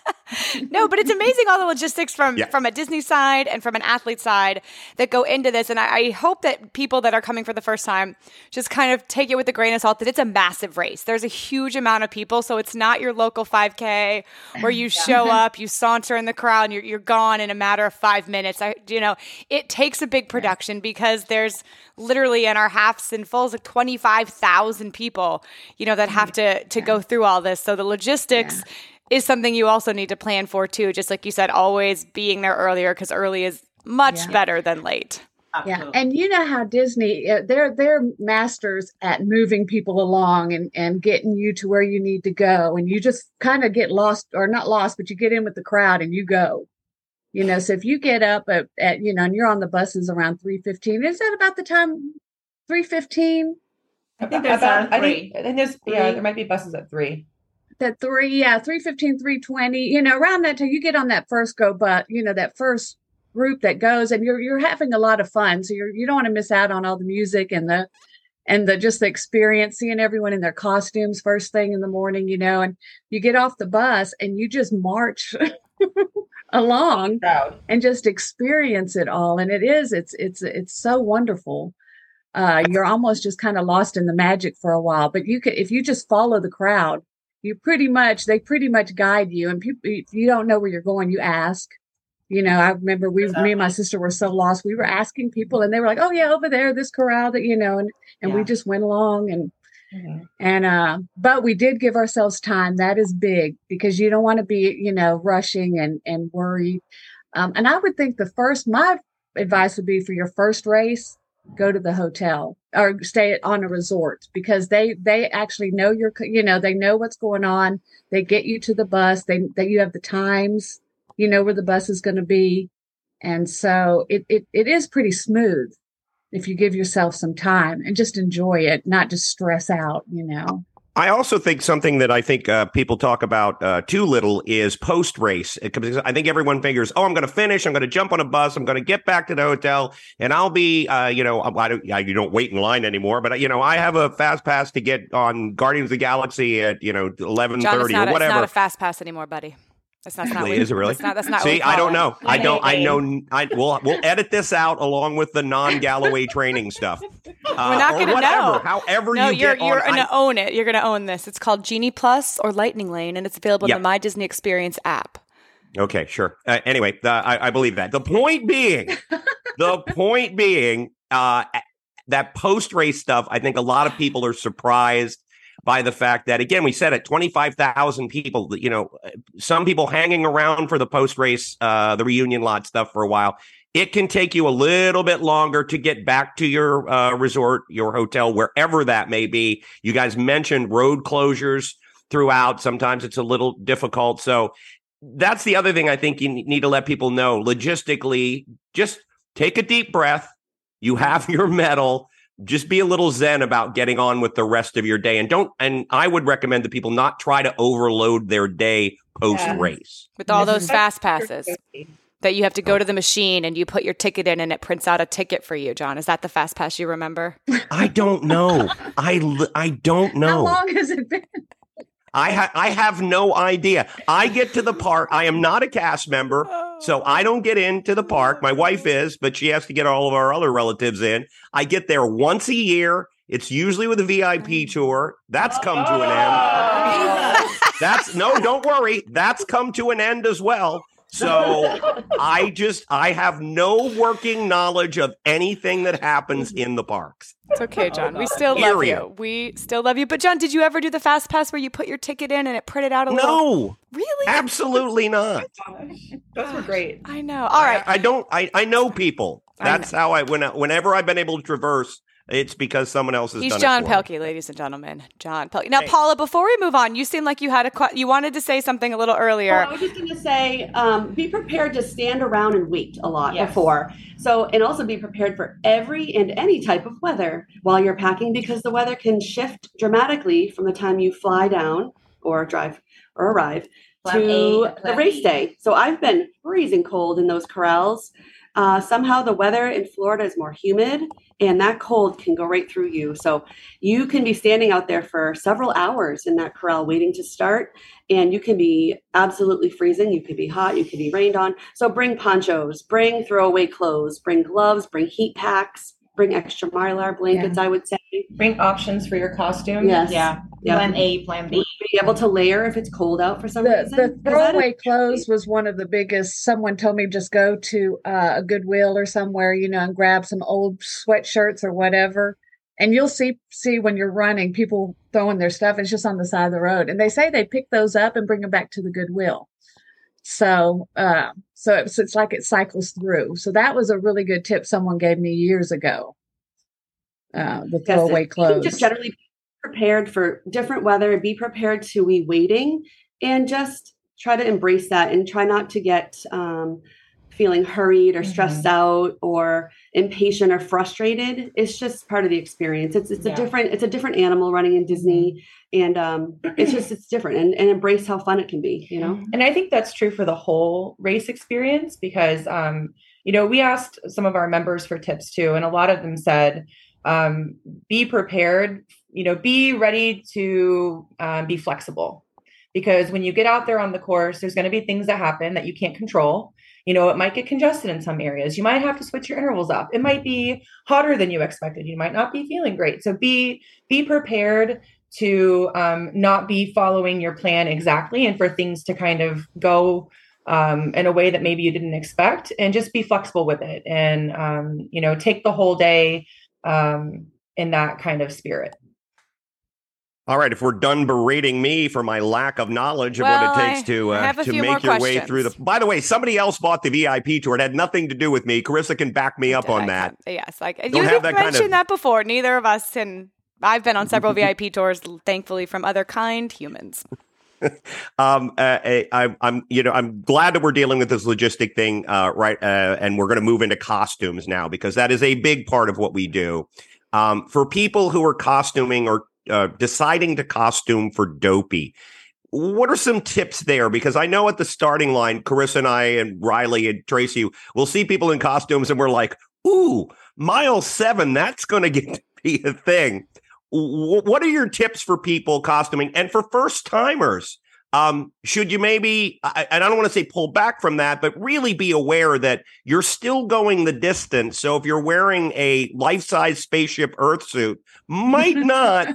no, but it's amazing all the logistics from yeah. from a Disney side and from an athlete side that go into this. And I, I, hope that people that are coming for the first time just kind of take it with a grain of salt that it's a massive race. There's a huge amount of people, so it's not your local 5K where you yeah. show up, you saunter in the crowd, and you're you're gone in a matter of five minutes. I, you know, it takes a big production yeah. because there's literally in our halves and fulls like 25,000 people, you know, that have to to go through all this. So the logistics is something you also need to plan for too. Just like you said, always being there earlier because early is much yeah. better than late. Yeah, and you know how Disney uh, they're they're masters at moving people along and and getting you to where you need to go, and you just kind of get lost or not lost, but you get in with the crowd and you go. You know, so if you get up at, at you know, and you're on the buses around three fifteen, is that about the time three fifteen? I think there's about, I think, I think there's yeah, there might be buses at three that three, yeah, 315, 320, you know, around that time you get on that first go, but you know, that first group that goes and you're you're having a lot of fun. So you're you don't want to miss out on all the music and the and the just the experience, seeing everyone in their costumes first thing in the morning, you know, and you get off the bus and you just march along and just experience it all. And it is, it's it's it's so wonderful. Uh, you're almost just kind of lost in the magic for a while. But you could if you just follow the crowd, you pretty much they pretty much guide you and people if you don't know where you're going you ask you know i remember we exactly. me and my sister were so lost we were asking people and they were like oh yeah over there this corral that you know and and yeah. we just went along and mm-hmm. and uh but we did give ourselves time that is big because you don't want to be you know rushing and and worried um and i would think the first my advice would be for your first race go to the hotel or stay on a resort because they they actually know your you know they know what's going on. They get you to the bus. They that you have the times you know where the bus is going to be. And so it, it it is pretty smooth if you give yourself some time and just enjoy it not just stress out you know I also think something that I think uh, people talk about uh, too little is post race. I think everyone figures, oh, I'm going to finish. I'm going to jump on a bus. I'm going to get back to the hotel, and I'll be, uh, you know, I don't, I, you don't wait in line anymore. But you know, I have a fast pass to get on Guardians of the Galaxy at you know 11:30 or whatever. It's not a fast pass anymore, buddy. That's not, not is it really? That's not, that's not See, I don't know. I don't. I know. I we'll we'll edit this out along with the non Galloway training stuff. Uh, We're not going to know. However, no, you are you're going to own it. You're going to own this. It's called Genie Plus or Lightning Lane, and it's available yep. in the My Disney Experience app. Okay, sure. Uh, anyway, uh, I, I believe that. The point being, the point being, uh, that post race stuff. I think a lot of people are surprised by the fact that again we said it 25,000 people you know some people hanging around for the post race uh the reunion lot stuff for a while. It can take you a little bit longer to get back to your uh, resort your hotel wherever that may be. You guys mentioned road closures throughout. Sometimes it's a little difficult. So that's the other thing i think you need to let people know. Logistically just take a deep breath. You have your medal just be a little zen about getting on with the rest of your day. And don't and i would recommend that people not try to overload their day post race. With all those fast passes that you have to go to the machine and you put your ticket in and it prints out a ticket for you john. Is that the fast pass you remember? I don't know. I i don't know. How long has it been? I ha- I have no idea. I get to the park. I am not a cast member, so I don't get into the park. My wife is, but she has to get all of our other relatives in. I get there once a year. It's usually with a VIP mm. tour. That's come to an end. Oh. That's no, don't worry. That's come to an end as well. So I just I have no working knowledge of anything that happens in the parks. It's okay, oh, John. We still love Period. you. We still love you. But John, did you ever do the fast pass where you put your ticket in and it printed out a little? No, Really? absolutely not. Oh Those were great. I know. All right. I, I don't. I, I know people. I That's how I when whenever I've been able to traverse, it's because someone else has He's done John it. for me. Pelkey, ladies and gentlemen. John Pelkey. Now, Paula, before we move on, you seem like you had a que- you wanted to say something a little earlier. Well, I was just going to say, um, be prepared to stand around and wait a lot Yes. before. So, and also be prepared for every and any type of weather while you're packing because the weather can shift dramatically from the time you fly down or drive or arrive Plan to A, the race B. day. So, I've been freezing cold in those corrals. Uh, somehow, the weather in Florida is more humid, and that cold can go right through you. So, you can be standing out there for several hours in that corral waiting to start and you can be absolutely freezing. You could be hot you could be rained on. So bring ponchos bring throwaway clothes bring gloves bring heat packs bring extra mylar blankets i would say Bring options for your costume. yes Yeah. Yeah. Plan A, plan B. be able to layer if it's cold out for some The, reason the 'Cause that throwaway clothes was one of the biggest. Someone told me just go to uh, a Goodwill or somewhere, you know, and grab some old sweatshirts or whatever, and you'll see see when you're running people throwing their stuff. It's just on the side of the road, and they say they pick those up and bring them back to the Goodwill. So, uh, so it's, it's like it cycles through. So that was a really good tip someone gave me years ago. Uh, the throwaway can clothes. just generally be prepared for different weather be prepared to be waiting and just try to embrace that and try not to get um, feeling hurried or stressed out or impatient or frustrated it's just part of the experience it's it's Yeah. a different it's a different animal running in disney and um, it's just it's different and, and embrace how fun it can be you know And I think that's true for the whole race experience because, um, you know, we asked some of our members for tips too, and a lot of them said, um, be prepared, you know, be ready to um, be flexible. Because when you get out there on the course, there's going to be things that happen that you can't control. You know, it might get congested in some areas. You might have to switch your intervals up. It might be hotter than you expected. You might not be feeling great. So be be prepared to um, not be following your plan exactly and for things to kind of go um, in a way that maybe you didn't expect and just be flexible with it and um, you know take the whole day um, in that kind of spirit All right, if we're done berating me for my lack of knowledge of Well, what it takes I- to uh, to make your way through the. By the way, somebody else bought the VIP tour. It had nothing to do with me. Carissa can back me up on I that. Yes, like you have that kind mentioned of- that before. Neither of us, and I've been on several VIP tours, thankfully, from other kind humans. Um, uh, I, I- I'm, you know, I'm glad that we're dealing with this logistic thing, uh, right? Uh, and we're going to move into costumes now because that is a big part of what we do. Um, for people who are costuming or uh, deciding to costume for Dopey, what are some tips there? Because I know at the starting line, Carissa and I and Riley and Tracy will see people in costumes and we're like, "Ooh, mile seven, that's going to get to be a thing." Wh- what are your tips for people costuming and for first timers? Um, should you maybe, I, I don't want to say pull back from that, but really be aware that you're still going the distance. So if you're wearing a life size spaceship Earth suit, might not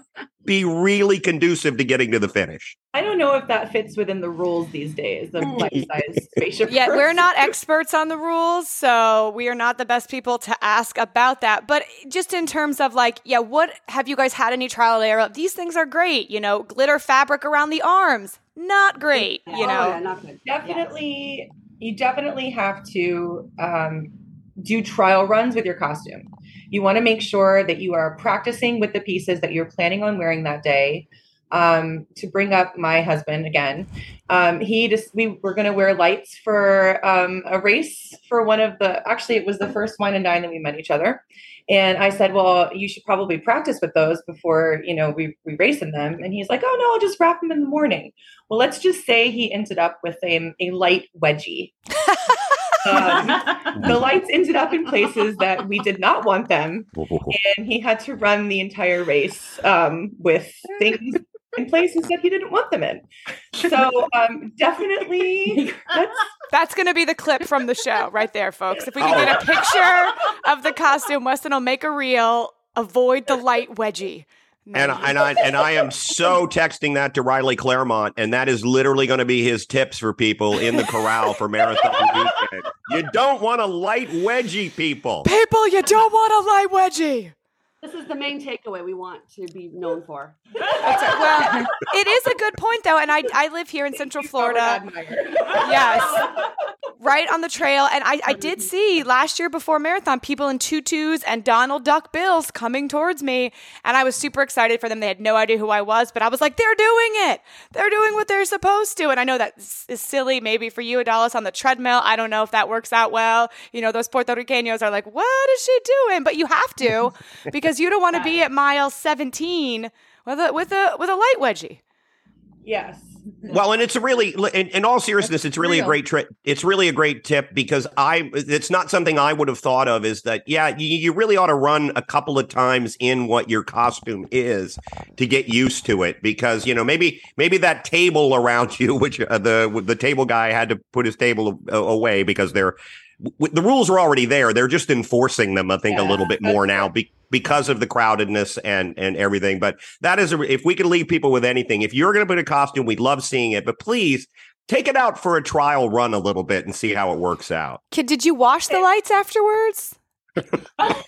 be really conducive to getting to the finish. I don't know if that fits within the rules these days of life size spaceship. Yeah, we're not experts on the rules, so we are not the best people to ask about that. But just in terms of like, yeah, what have you guys had any trial and error? These things are great, you know, glitter fabric around the arms, not great, you Oh, know. yeah, not good. definitely you definitely have to um, do trial runs with your costume you want to make sure that you are practicing with the pieces that you're planning on wearing that day um, to bring up my husband again um, he just we were going to wear lights for um, a race for one of the actually it was the first wine and dine that we met each other. And i said well you should probably practice with those before you know we, we race in them. And he's like oh no i'll just wrap them in the morning. Well let's just say he ended up with a, a light wedgie. Um, the lights ended up in places that we did not want them. And he had to run the entire race um, with things in places that he didn't want them in so um, definitely that's That's going to be the clip from the show right there, folks. If we can get a picture of the costume, Weston will make a reel. Avoid the light wedgie. And and I and I am so texting that to Riley Claremont, and that is literally going to be his tips for people in the corral for marathon weekend. You don't want a light wedgie, people. People, you don't want a light wedgie. This is the main takeaway we want to be known for. That's it. Well, it is a good point though, and I I live here in Central Florida. admire. Yes. Right on the trail. And I, I did see last year before marathon people in tutus and Donald Duck bills coming towards me. And I was super excited for them. They had no idea who I was, but I was like, they're doing it. They're doing what they're supposed to. And I know that is silly maybe for you, Idalis, on the treadmill. I don't know if that works out well. You know, those Puerto Ricanos are like, what is she doing? But you have to because you don't want to be at mile 17 with a, with a, with a light wedgie. yes Well, and it's a really, in, in all seriousness, it's really a great trip. It's really a great tip because I, it's not something I would have thought of. Is that yeah, you, you really ought to run a couple of times in what your costume is to get used to it because you know maybe maybe that table around you, which uh, the the table guy had to put his table away because they're w- the rules are already there. They're just enforcing them, I think, a little bit more now be, because of the crowdedness and and everything. But that is, a, if we could leave people with anything, if you're going to put a costume, we'd love seeing it. But please take it out for a trial run a little bit and see how it works out. Kid, did you wash the lights afterwards?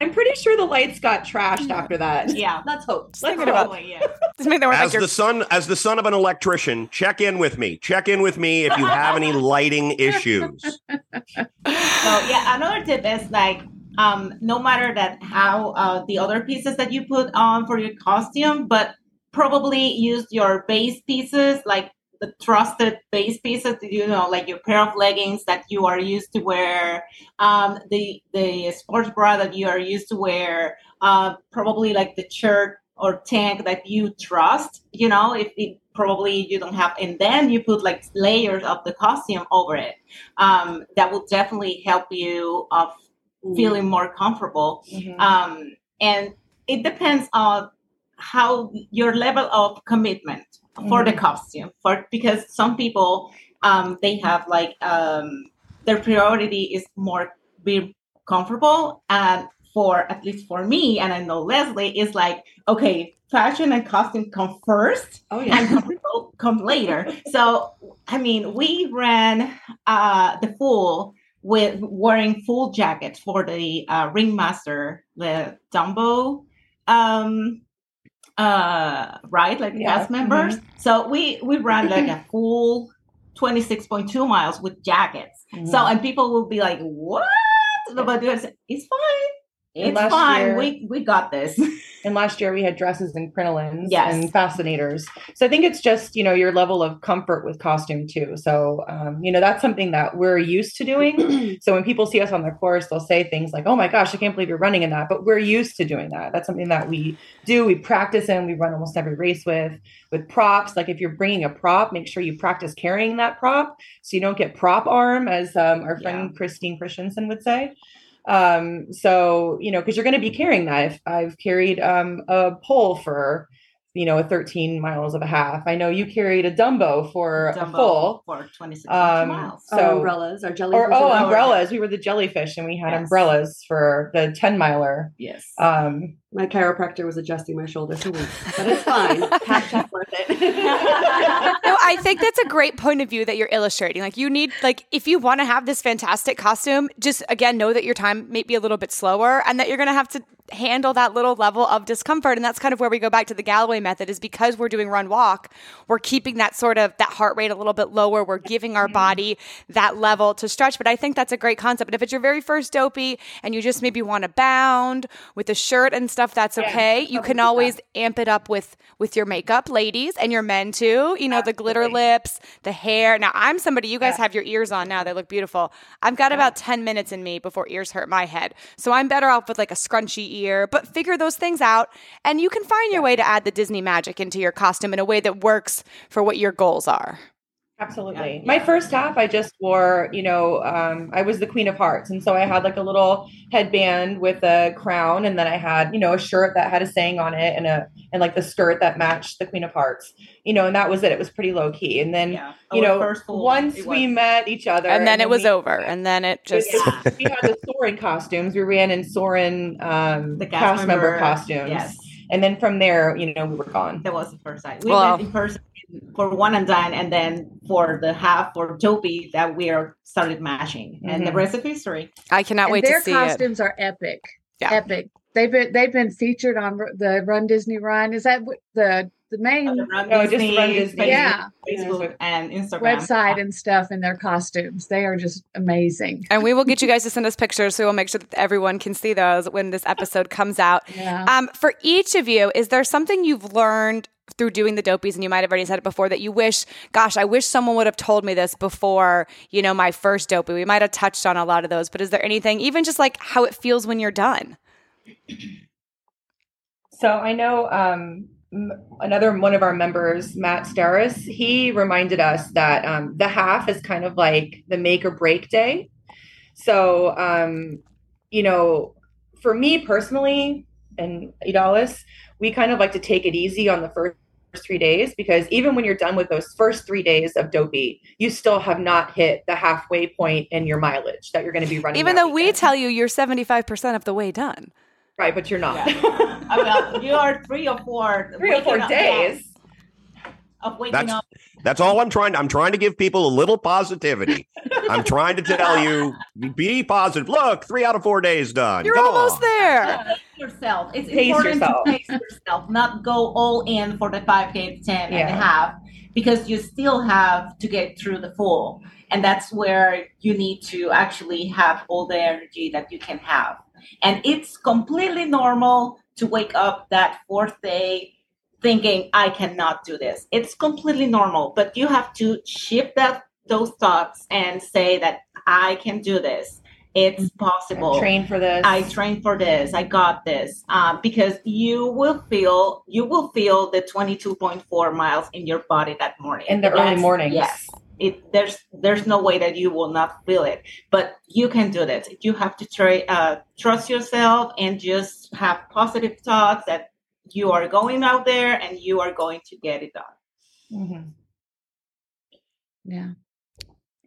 i'm pretty sure the lights got trashed after that Yeah, let's hope. Let's thinking hope. about- yeah. Just make them As like your the son, as the son of an electrician, check in with me. Check in with me if you have any lighting issues. So yeah, another tip is like um no matter that how uh the other pieces that you put on for your costume, but probably use your base pieces like the trusted base pieces, you know, like your pair of leggings that you are used to wear, um, the the sports bra that you are used to wear, uh, probably like the shirt or tank that you trust, you know, if it probably you don't have, and then you put like layers of the costume over it. Um, that will definitely help you of feeling more comfortable. Mhm. Um, and it depends on how your level of commitment for the costume for because some people um they have like um their priority is more be comfortable and for at least for me and i know leslie is like okay fashion and costume come first Oh and yeah. comfortable come later so i mean we ran uh the full with wearing full jackets for the uh, ringmaster the dumbo um uh right? Like Yeah, cast members. So we we ran like a full 26.2 miles with jackets. So and people will be like what? But it's it's fine. It's last fine. year- we we got this And last year we had dresses and crinolines Yes. and fascinators. So I think it's just, you know, your level of comfort with costume too. So, um, you know, that's something that we're used to doing. so when people see us on the course, they'll say things like, oh my gosh, I can't believe you're running in that. But we're used to doing that. That's something that we do. We practice in, we run almost every race with, with props. Like if you're bringing a prop, make sure you practice carrying that prop so you don't get prop arm, as um, our friend Christine Christensen would say. Um, so you know, because you're going to be carrying that. If I've carried um, a pole for you know, a 13 miles of a half. I know you carried a Dumbo for Dumbo a full. for 26 Um, miles. Our So- umbrellas, our jellyfish. Or oh, umbrellas. umbrellas. We were the jellyfish, and we had Yes. umbrellas for the 10 miler. Yes. Um, My chiropractor was adjusting my shoulder for weeks, but it's fine. Hashtag worth it. no, I think that's a great point of view that you're illustrating. Like you need like if you want to have this fantastic costume, just again know that your time may be a little bit slower and that you're going to have to handle that little level of discomfort and that's kind of where we go back to the Galloway method is because we're doing run walk, we're keeping that sort of that heart rate a little bit lower, we're giving our body that level to stretch, but I think that's a great concept. And if it's your very first dopey and you just maybe want to bound with a shirt and stuff, that's okay. You can always amp it up with with your makeup, ladies, and your men too. You know, the glitter lips, the hair. Now, I'm somebody, you guys have your ears on now. They look beautiful. I've got about 10 minutes in me before ears hurt my head. So I'm better off with like a scrunchy ear, but figure those things out. And you can find your way to add the Disney magic into your costume in a way that works for what your goals are. Absolutely. Yeah. My first half, I just wore, you know, um, I was the Queen of Hearts. And so I had like a little headband with a crown. And then I had, you know, a shirt that had a saying on it and a, and like the skirt that matched the Queen of Hearts, you know, and that was it. It was pretty low key. And then, yeah. you know, once we met each other. And then it was we- over. And then it just. Yeah. we had the Soarin' costumes. We ran in Soarin' um, the cast, member, member, costumes. Yes. And then from there, you know, we were gone. That was the first time. We Well- went in person for one and done, and then for the half for Dopey that we are started mashing, and the rest of history. I cannot And wait their to see it. costumes are epic. Yeah. Epic. They've been they've been featured on the Run Disney Run. Is that what the the main The Run No, just Run Disney. Yeah. Facebook and Instagram website and stuff in their costumes? They are just amazing. And we will get you guys to send us pictures so we'll make sure that everyone can see those when this episode comes out. Yeah. Um, for each of you, is there something you've learned through doing the dopies, and you might have already said it before, that you wish, gosh, I wish someone would have told me this before, you know, my first dopey? We might have touched on a lot of those, but is there anything, even just like how it feels when you're done? So I know um, m- another one of our members, Matt Starris, he reminded us that um, the half is kind of like the make or break day. So, um, you know, for me personally and Idalis, we kind of like to take it easy on the first three days because even when you're done with those first three days of dopey, you still have not hit the halfway point in your mileage that you're going to be running. Even though we tell you you're 75% of the way done. Right, but you're not. Yeah. Uh, I mean, you are three or four Three or four up- days. of waking That's up. that's all I'm trying. To, I'm trying to give people a little positivity. I'm trying to tell you, be positive. Look, three out of four days done. You're Come almost on. there. Pace yourself. It's Pace important yourself. to pace yourself, not go all in for the 5K, 10 and a half, because you still have to get through the full. And that's where you need to actually have all the energy that you can have. And it's completely normal to wake up that fourth day thinking, I cannot do this. It's completely normal, but you have to shift that those thoughts and say that I can do this. It's possible. I train for this. I trained for this. I got this. Um, because you will feel you will feel the 22.4 miles in your body that morning. in the early mornings. Yes. It, there's there's no way that you will not feel it, but you can do this. You have to try uh, trust yourself and just have positive thoughts that you are going out there and you are going to get it done. Mhm. yeah.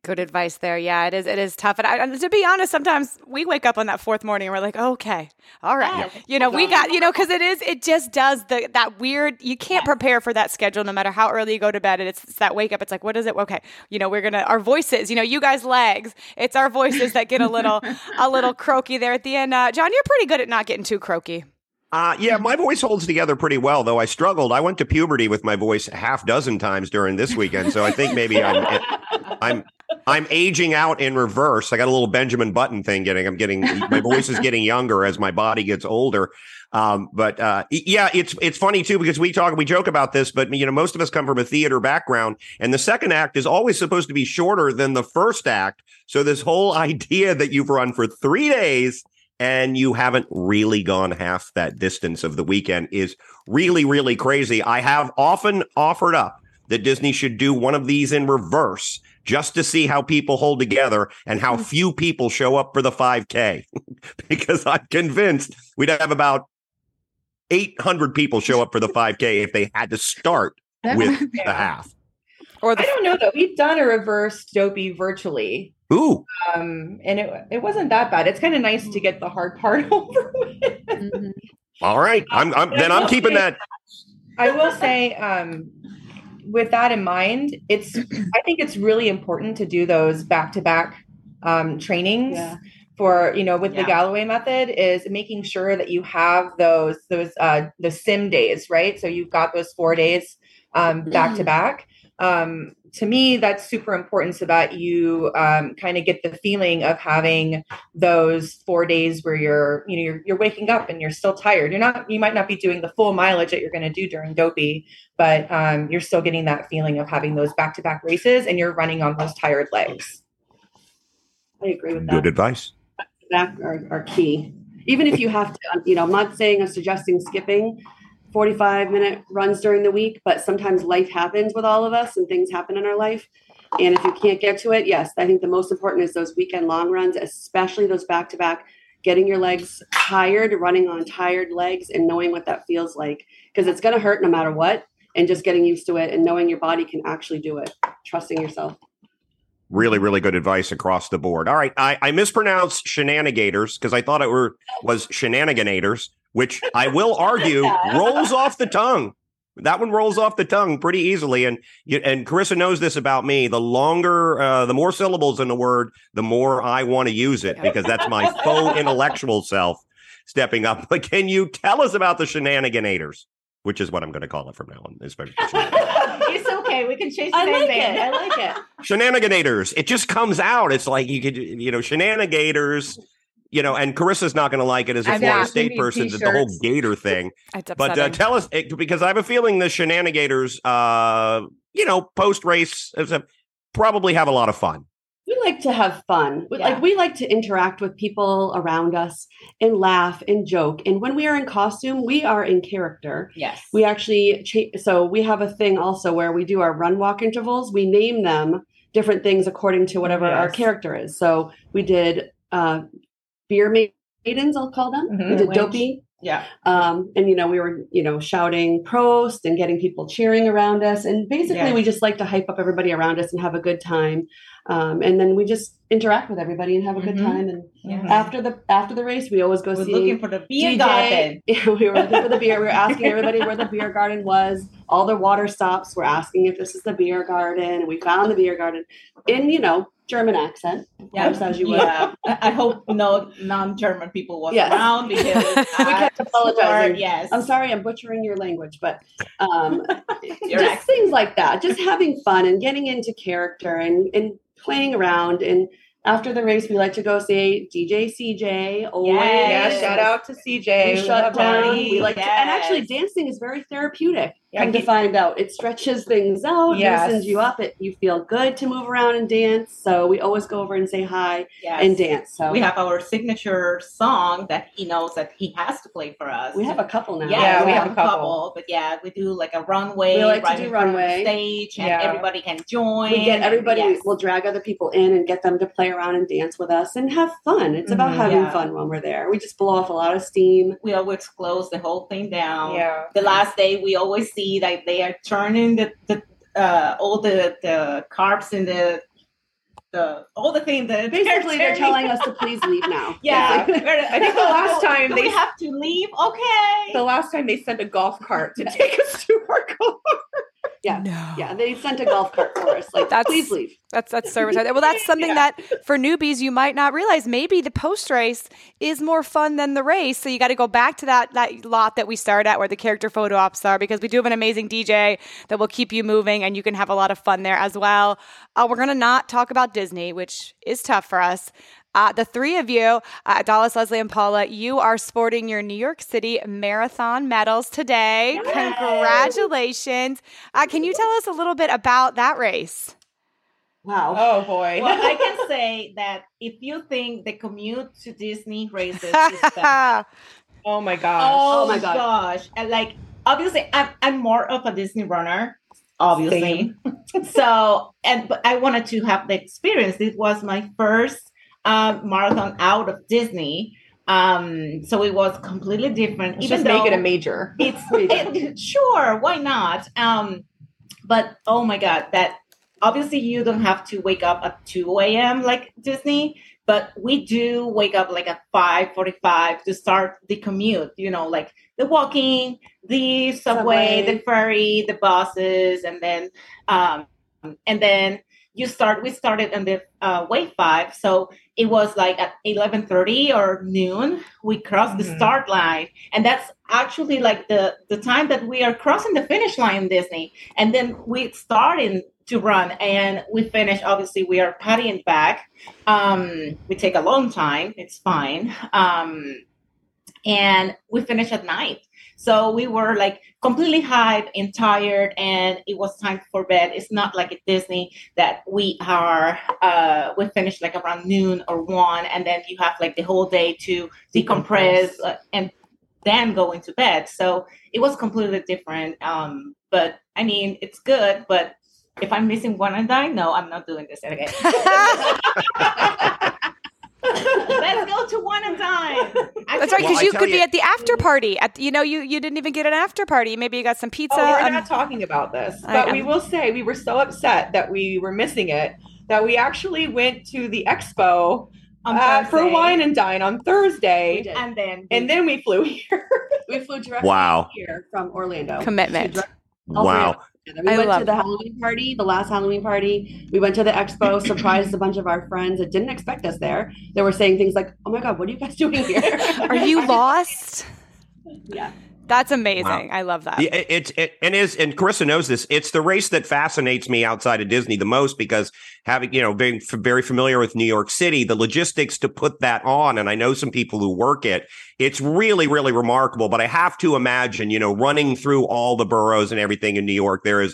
Good advice there. Yeah, it is. It is tough. And, I, and to be honest, sometimes we wake up on that fourth morning and we're like, okay, all right, Yeah. you know, we got, you know, because it is, it just does the that weird. You can't prepare for that schedule no matter how early you go to bed. And it's, it's that wake up. It's like, what is it? Okay, you know, we're gonna our voices. You know, you guys legs. It's our voices that get a little a little croaky there at the end. Uh, John, you're pretty good at not getting too croaky. Uh, yeah, my voice holds together pretty well, though I struggled. I went to puberty with my voice a half dozen times during this weekend, so I think maybe I'm I'm I'm aging out in reverse. I got a little Benjamin Button thing getting. I'm getting my voice is getting younger as my body gets older. Um, but uh, yeah, it's it's funny too because we talk we joke about this, but you know most of us come from a theater background, and the second act is always supposed to be shorter than the first act. So this whole idea that you've run for three days and you haven't really gone half that distance of the weekend is really, really crazy. I have often offered up that Disney should do one of these in reverse just to see how people hold together and how few people show up for the 5K. because I'm convinced we'd have about 800 people show up for the 5K if they had to start That with might be- the half. Or I don't know though. We've done a reverse dopey virtually. Ooh, Um, and it it wasn't that bad. It's kind of nice to get the hard part over with. Mhm. all right. I'm, I'm then I'm keeping that. I will say, um, with that in mind, it's I think it's really important to do those back to back um trainings Yeah. for you know with the Galloway method is making sure that you have those those uh the sim days right. So you've got those four days um back to back. Um, to me, that's super important so that you um, kind of get the feeling of having those four days where you're you know you're, you're waking up and you're still tired you're not you might not be doing the full mileage that you're going to do during dopey but um, you're still getting that feeling of having those back-to-back races and you're running on those tired legs I agree with that. Good advice. Back are, are key. Even if you have to, you know, I'm not saying I'm suggesting skipping 45 minute runs during the week, but sometimes life happens with all of us and things happen in our life. And if you can't get to it, yes, I think the most important is those weekend long runs, especially those back to back, getting your legs tired, running on tired legs, and knowing what that feels like. Because it's going to hurt no matter what. And just getting used to it and knowing your body can actually do it, trusting yourself. Really, really good advice across the board. All right, I, I mispronounced shenanigators because I thought it were was shenaniganators, which I will argue rolls off the tongue. That one rolls off the tongue pretty easily, and you, and Carissa knows this about me. The longer, uh, the more syllables in the word, the more I want to use it because that's my faux intellectual self stepping up. But can you tell us about the shenaniganators, which is what I'm going to call it from now on, especially it's okay. We can change the I name like then. it. I like it. shenaniganators. It just comes out. It's like you could, you know, shenanigators. You know, and Carissa's not going to like it as a I know, Florida State need person, the, the whole gator thing. But uh, tell us, because I have a feeling the shenanigators, uh, you know, post race probably have a lot of fun. we like to have fun. We- Yeah. Like we like to interact with people around us and laugh and joke. And when we are in costume, we are in character. Yes. We actually cha- so we have a thing also where we do our run walk intervals. We name them different things according to whatever our character is. So we did uh beer maidens, I'll call them. Mhm. We did dopey. yeah. Um, and you know, we were, you know, shouting prost and getting people cheering around us. And basically Yes. we just like to hype up everybody around us and have a good time. Um, and then we just interact with everybody and have a good Mhm. time. And Mhm. after the after the race, we always go We're see looking for the beer DJ. garden. We were looking for the beer. We were asking everybody where the beer garden was. All the water stops were asking if this is the beer garden. We found the beer garden in, you know, German accent. Yeah, course, as you would. yeah. I I hope no non-German people was Yes. around because We I kept apologizing. Yes, I'm sorry, I'm butchering your language, but um, Your just accent. things like that. Just having fun and getting into character and, and playing around. And after the race, we like to go say DJ CJ. Always. yeah shout out to cj We We shut down. We like to, and actually, dancing is very therapeutic. Yeah, Come to find out, it stretches things out, Yes. loosens you up. It you feel good to move around and dance. So we always go over and say hi yes. and dance. So We have our signature song that he knows that he has to play for us. we have a couple now. Yeah, Yeah, we we have, have a a couple. couple. but yeah, we do like a runway. We like to do in front of the runway. stage, and Yeah. everybody can join. we get everybody. Yes. We'll drag other people in and get them to play around and dance with us and have fun. It's about Mhm. having Mm-hmm. Yeah. fun when we're there. We just blow off a lot of steam. we always close the whole thing down. yeah The last day, we always see that they are turning the, the uh, all the the carbs in the the all the things that Basically, they're telling us to please leave now. Yeah, I think the last time Do they- we have to leave. Okay. the last time they sent a golf cart to take us to our golf yeah, no. yeah. They sent a golf cart for us. Like, That's- please leave. That's that's service. Well, that's something Yeah. that for newbies you might not realize. Maybe the post race is more fun than the race. So you got to go back to that that lot that we started at where the character photo ops are because we do have an amazing DJ that will keep you moving and you can have a lot of fun there as well. Uh, we're gonna not talk about Disney, which is tough for us. Uh, the three of you, uh, Idalis, Leslie, and Paula, you are sporting your New York City Marathon medals today. Congratulations. Uh, can you tell us a little bit about that race? Wow. oh boy well, I can say that if you think the commute to Disney races is the oh my gosh Oh, Oh my my God. gosh. And like obviously I'm I'm more of a Disney runner, obviously. so and but I wanted to have the experience. It was my first um, marathon out of Disney. Um, so it was completely different. Let's even just make it a major. It's it, sure, why not? Um, but oh my god, that obviously you don't have to wake up at two a.m. like Disney, but we do wake up like at five forty-five to start the commute. You know, like the walking, the subway, Subway. the ferry, the buses, and then um, and then you start. We started on the uh, wave five, so it was like at eleven thirty or noon. We crossed the Mhm. start line, and that's actually like the the time that we are crossing the finish line in Disney, and then we starting to run and we finish. Obviously, we are pattying back. Um, we take a long time. It's fine. Um, and we finish at night. So we were like completely hyped and tired, and it was time for bed. It's not like at Disney that we are uh, we finish like around noon or one, and then you have like the whole day to decompress uh, and then go into bed. So it was completely different. Um, but I mean, it's good. But if I'm missing one and dine, no, I'm not doing this again. Let's go to one and dine. That's right, Well, because I you tell could be at the after party. At you know, you you didn't even get an after party. Maybe you got some pizza. Oh, we're um, not talking about this, but we will say we were so upset that we were missing it that we actually went to the expo uh, for wine and dine on Thursday, and then and then we flew here. We flew directly Wow. here from Orlando. Commitment. To direct- all three of Wow. We I went to the Halloween party, the last Halloween party. We went to the expo, surprised a bunch of our friends that didn't expect us there. They were saying things like, "Oh my god, what are you guys doing here?" Are you lost? Yeah. That's amazing. I love that. It's it, and is and Carissa knows this. It's the race that fascinates me outside of Disney the most because having you know being f- very familiar with New York City, the logistics to put that on, and I know some people who work it. It's really really remarkable. But I have to imagine, you know, running through all the boroughs and everything in New York, there is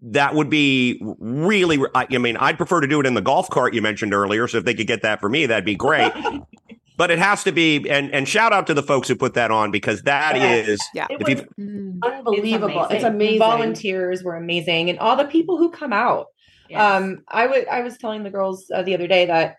that would be really. I I mean, I'd prefer to do it in the golf cart you mentioned earlier. So if they could get that for me, that'd be great. But it has to be, and and shout out to the folks who put that on because that Yes. is Yeah. It was Mm. unbelievable. It's amazing. amazing. Volunteers were amazing, and all the people who come out. Yes. Um, I would I was telling the girls uh, the other day that,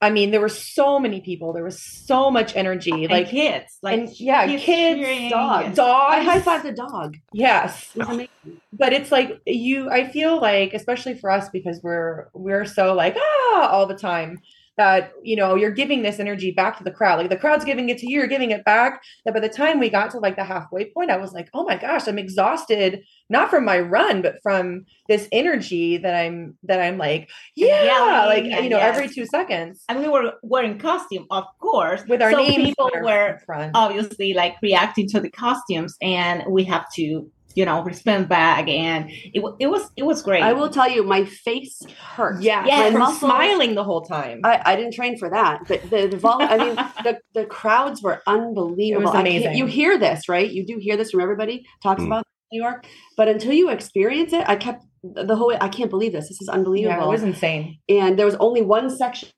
I mean, there were so many people. There was so much energy. And like kids, like and yeah, kids, cheering, dogs. dogs. I high fived the dog. Yes, It but it's like you. I feel like, especially for us, because we're we're so like ah all the time. That you know, you're giving this energy back to the crowd. Like the crowd's giving it to you, you're giving it back. That by the time we got to like the halfway point, I was like, oh my gosh, I'm exhausted. Not from my run, but from this energy that I'm that I'm like, yeah, like you know, yes. every two seconds and we were wearing costume, of course. with our so names people were front. obviously like reacting to the costumes, and we have to, you know, respond back, and it it was it was great. I will tell you, my face hurt. yeah, Yes. from muscles- smiling the whole time. I, I didn't train for that, but the, the vol- I mean, the, the crowds were unbelievable. I can't- amazing. You hear this, right? You do hear this from everybody talks Mm. about New York, but until you experience it, I kept the whole way. I can't believe this. This is unbelievable. yeah, unbelievable. it was insane. and there was only one section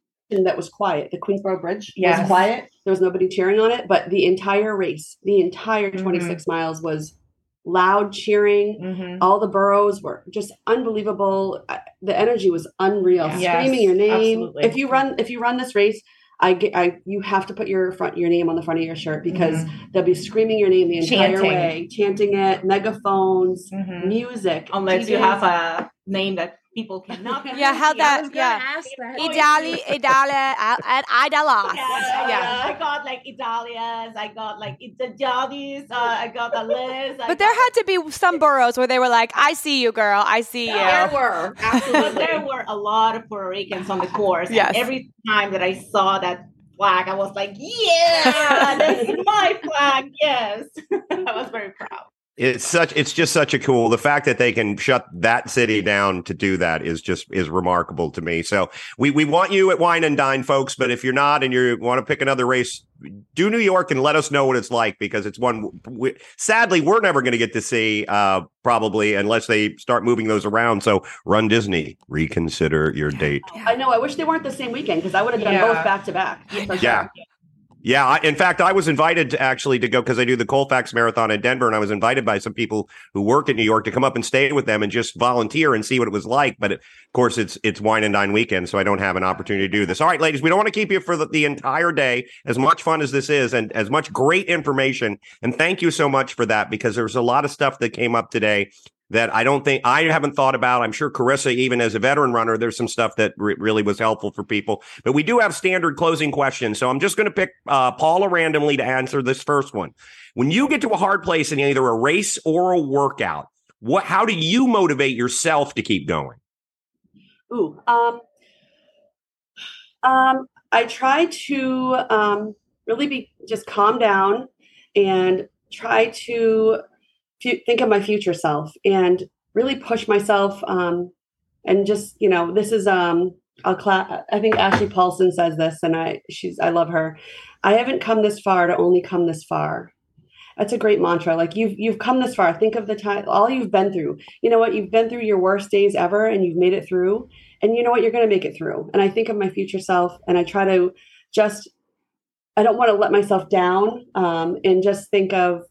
that was quiet. The Queensboro Bridge Yes. was quiet. There was nobody cheering on it, but the entire race, the entire Mhm. 26 miles was loud cheering. Mhm. All the boroughs were just unbelievable. The energy was unreal. Screaming your name. absolutely. If you run, if you run this race, I get, I you have to put your front your name on the front of your shirt because they'll be screaming your name the entire Chanting. way, chanting it, megaphones, Mhm. music. unless you have a name that people cannot. Yeah, how pronounce. that- I was gonna yeah. ask that. Idali, Idali, and Idalas. Yeah, Yeah. I got like Italians, I got like the Jollies, uh, I got a Liz. I But there had to be some boroughs where they were like, "I see you, girl. I see you." There were absolutely. there were a lot of Puerto Ricans on the course. and Yes. every time that I saw that flag, I was like, yeah, that's my flag. Yes. I was very proud. It's such it's just such a cool the fact that they can shut that city down to do that is just is remarkable to me. So we we want you at Wine and Dine folks, but if you're not and you want to pick another race, do New York and let us know what it's like because it's one we, sadly we're never going to get to see uh probably unless they start moving those around. So Run Disney, reconsider your date. I know. I wish they weren't the same weekend because I would have done Yeah. both back to back. Yeah. sure. Yeah, I, in fact, I was invited to actually to go because I do the Colfax Marathon in Denver, and I was invited by some people who work in New York to come up and stay with them and just volunteer and see what it was like. But of course, it's it's wine and dine weekend, so I don't have an opportunity to do this. All right, ladies, we don't want to keep you for the, the entire day. As much fun as this is, and as much great information, and thank you so much for that because there's a lot of stuff that came up today that I don't think I haven't thought about. I'm sure Carissa, even as a veteran runner, there's some stuff that re- really was helpful for people. But we do have standard closing questions. So I'm just going to pick uh, Paula randomly to answer this first one. When you get to a hard place in either a race or a workout, what how do you motivate yourself to keep going? Ooh, um, um, I try to um, really be just calm down and try to think of my future self and really push myself um, and just you know this is um a class i think ashley paulson says this and i she's i love her. I haven't come this far to only come this far. That's a great mantra. Like you've you've come this far. Think of the time all you've been through. You know what? You've been through your worst days ever and you've made it through. And you know what? You're going to make it through. And i think of my future self and i try to just i don't want to let myself down um, and just think of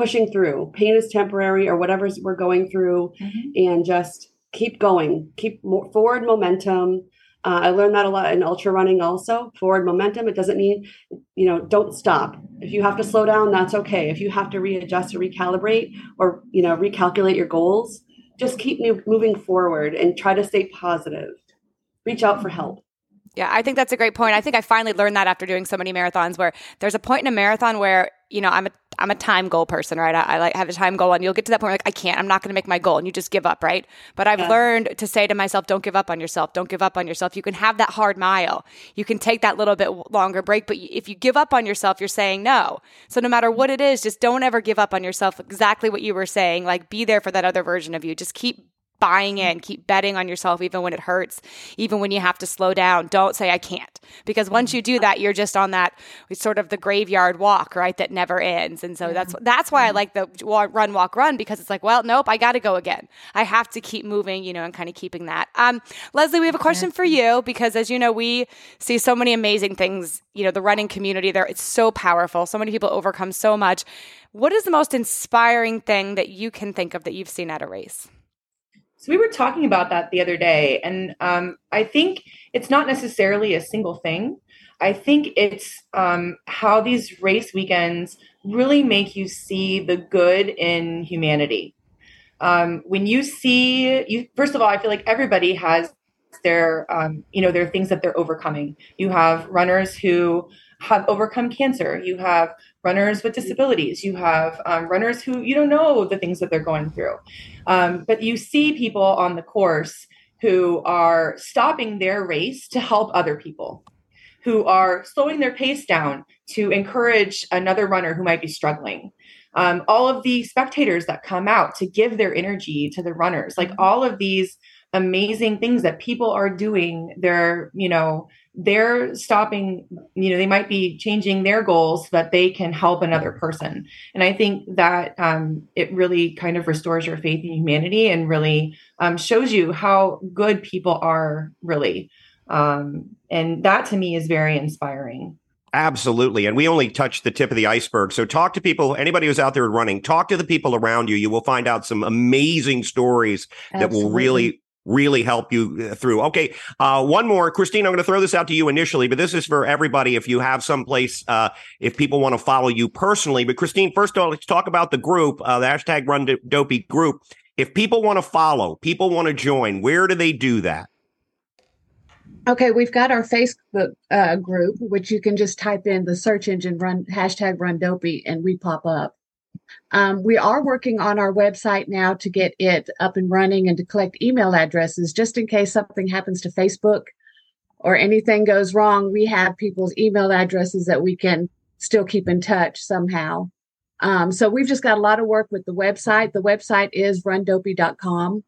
pushing through. Pain is temporary or whatever we're going through, mm-hmm. and just keep going, keep more forward momentum. Uh, I learned that a lot in ultra running also. Forward momentum. It doesn't mean, you know, don't stop. If you have to slow down, that's okay. If you have to readjust or recalibrate or, you know, recalculate your goals, just keep moving forward and try to stay positive. Reach out for help. Yeah, I think that's a great point. I think I finally learned that after doing so many marathons where there's a point in a marathon where, you know, I'm a I'm a time goal person, right? I, I like have a time goal and you'll get to that point like I can't, I'm not going to make my goal and you just give up, right? But I've yeah. learned to say to myself, don't give up on yourself. Don't give up on yourself. You can have that hard mile. You can take that little bit longer break, but if you give up on yourself, you're saying no. So no matter what it is, just don't ever give up on yourself. Exactly what you were saying. Like be there for that other version of you. Just keep buying in, keep betting on yourself, even when it hurts, even when you have to slow down. Don't say, I can't. Because once you do that, you're just on that sort of the graveyard walk, right? That never ends. And so that's, that's why I like the run, walk, run, because it's like, well, nope, I got to go again. I have to keep moving, you know, and kind of keeping that. Um, Leslie, we have a question for you because as you know, we see so many amazing things, you know, the running community there, it's so powerful. So many people overcome so much. What is the most inspiring thing that you can think of that you've seen at a race? So we were talking about that the other day, and um, I think it's not necessarily a single thing. I think it's um, how these race weekends really make you see the good in humanity. Um, when you see, you first of all, I feel like everybody has their, um, you know, their things that they're overcoming. You have runners who have overcome cancer. You have runners with disabilities. You have um, runners who you don't know the things that they're going through. Um, but you see people on the course who are stopping their race to help other people, who are slowing their pace down to encourage another runner who might be struggling. Um, all of the spectators that come out to give their energy to the runners, like all of these amazing things that people are doing, they're, you know, they're stopping you know they might be changing their goals so that they can help another person and i think that um, it really kind of restores your faith in humanity and really um, shows you how good people are really um, and that to me is very inspiring Absolutely. And we only touched the tip of the iceberg. So talk to people, anybody who's out there running, talk to the people around you. You will find out some amazing stories Absolutely. that will really really help you uh, through. Okay, uh, one more, Christine. I'm going to throw this out to you initially, but this is for everybody. If you have someplace, uh, if people want to follow you personally, but Christine, first of all, let's talk about the group, uh, the hashtag Run Dopey group. If people want to follow, people want to join, where do they do that? Okay, we've got our Facebook uh, group, which you can just type in the search engine run hashtag Run Dopey, and we pop up. Um, we are working on our website now to get it up and running and to collect email addresses just in case something happens to Facebook or anything goes wrong. We have people's email addresses that we can still keep in touch somehow. Um, so we've just got a lot of work with the website. The website is rundopey.com,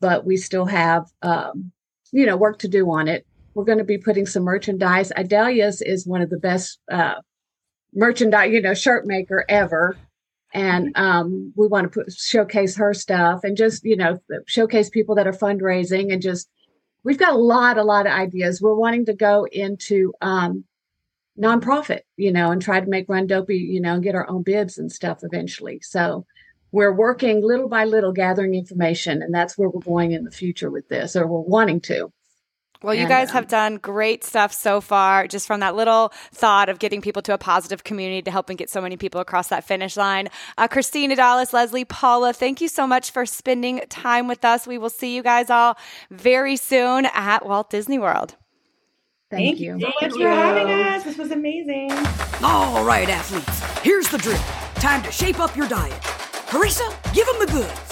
but we still have, um, you know, work to do on it. We're going to be putting some merchandise. Idalia's is one of the best uh, merchandise, you know, shirt maker ever and um, we want to put, showcase her stuff and just you know showcase people that are fundraising and just we've got a lot a lot of ideas we're wanting to go into um, nonprofit, you know, and try to make Run Dopey, you know, and get our own bibs and stuff eventually. So we're working little by little, gathering information, and that's where we're going in the future with this, or we're wanting to. Well, you And, guys um, have done great stuff so far, just from that little thought of getting people to a positive community to helping get so many people across that finish line. Uh, Christina Idalis, Leslie, Paula, thank you so much for spending time with us. We will see you guys all very soon at Walt Disney World. Thank, you. so Thank much for having us. This was amazing. All right, athletes, here's the drill. Time to shape up your diet. Carissa, give them the goods.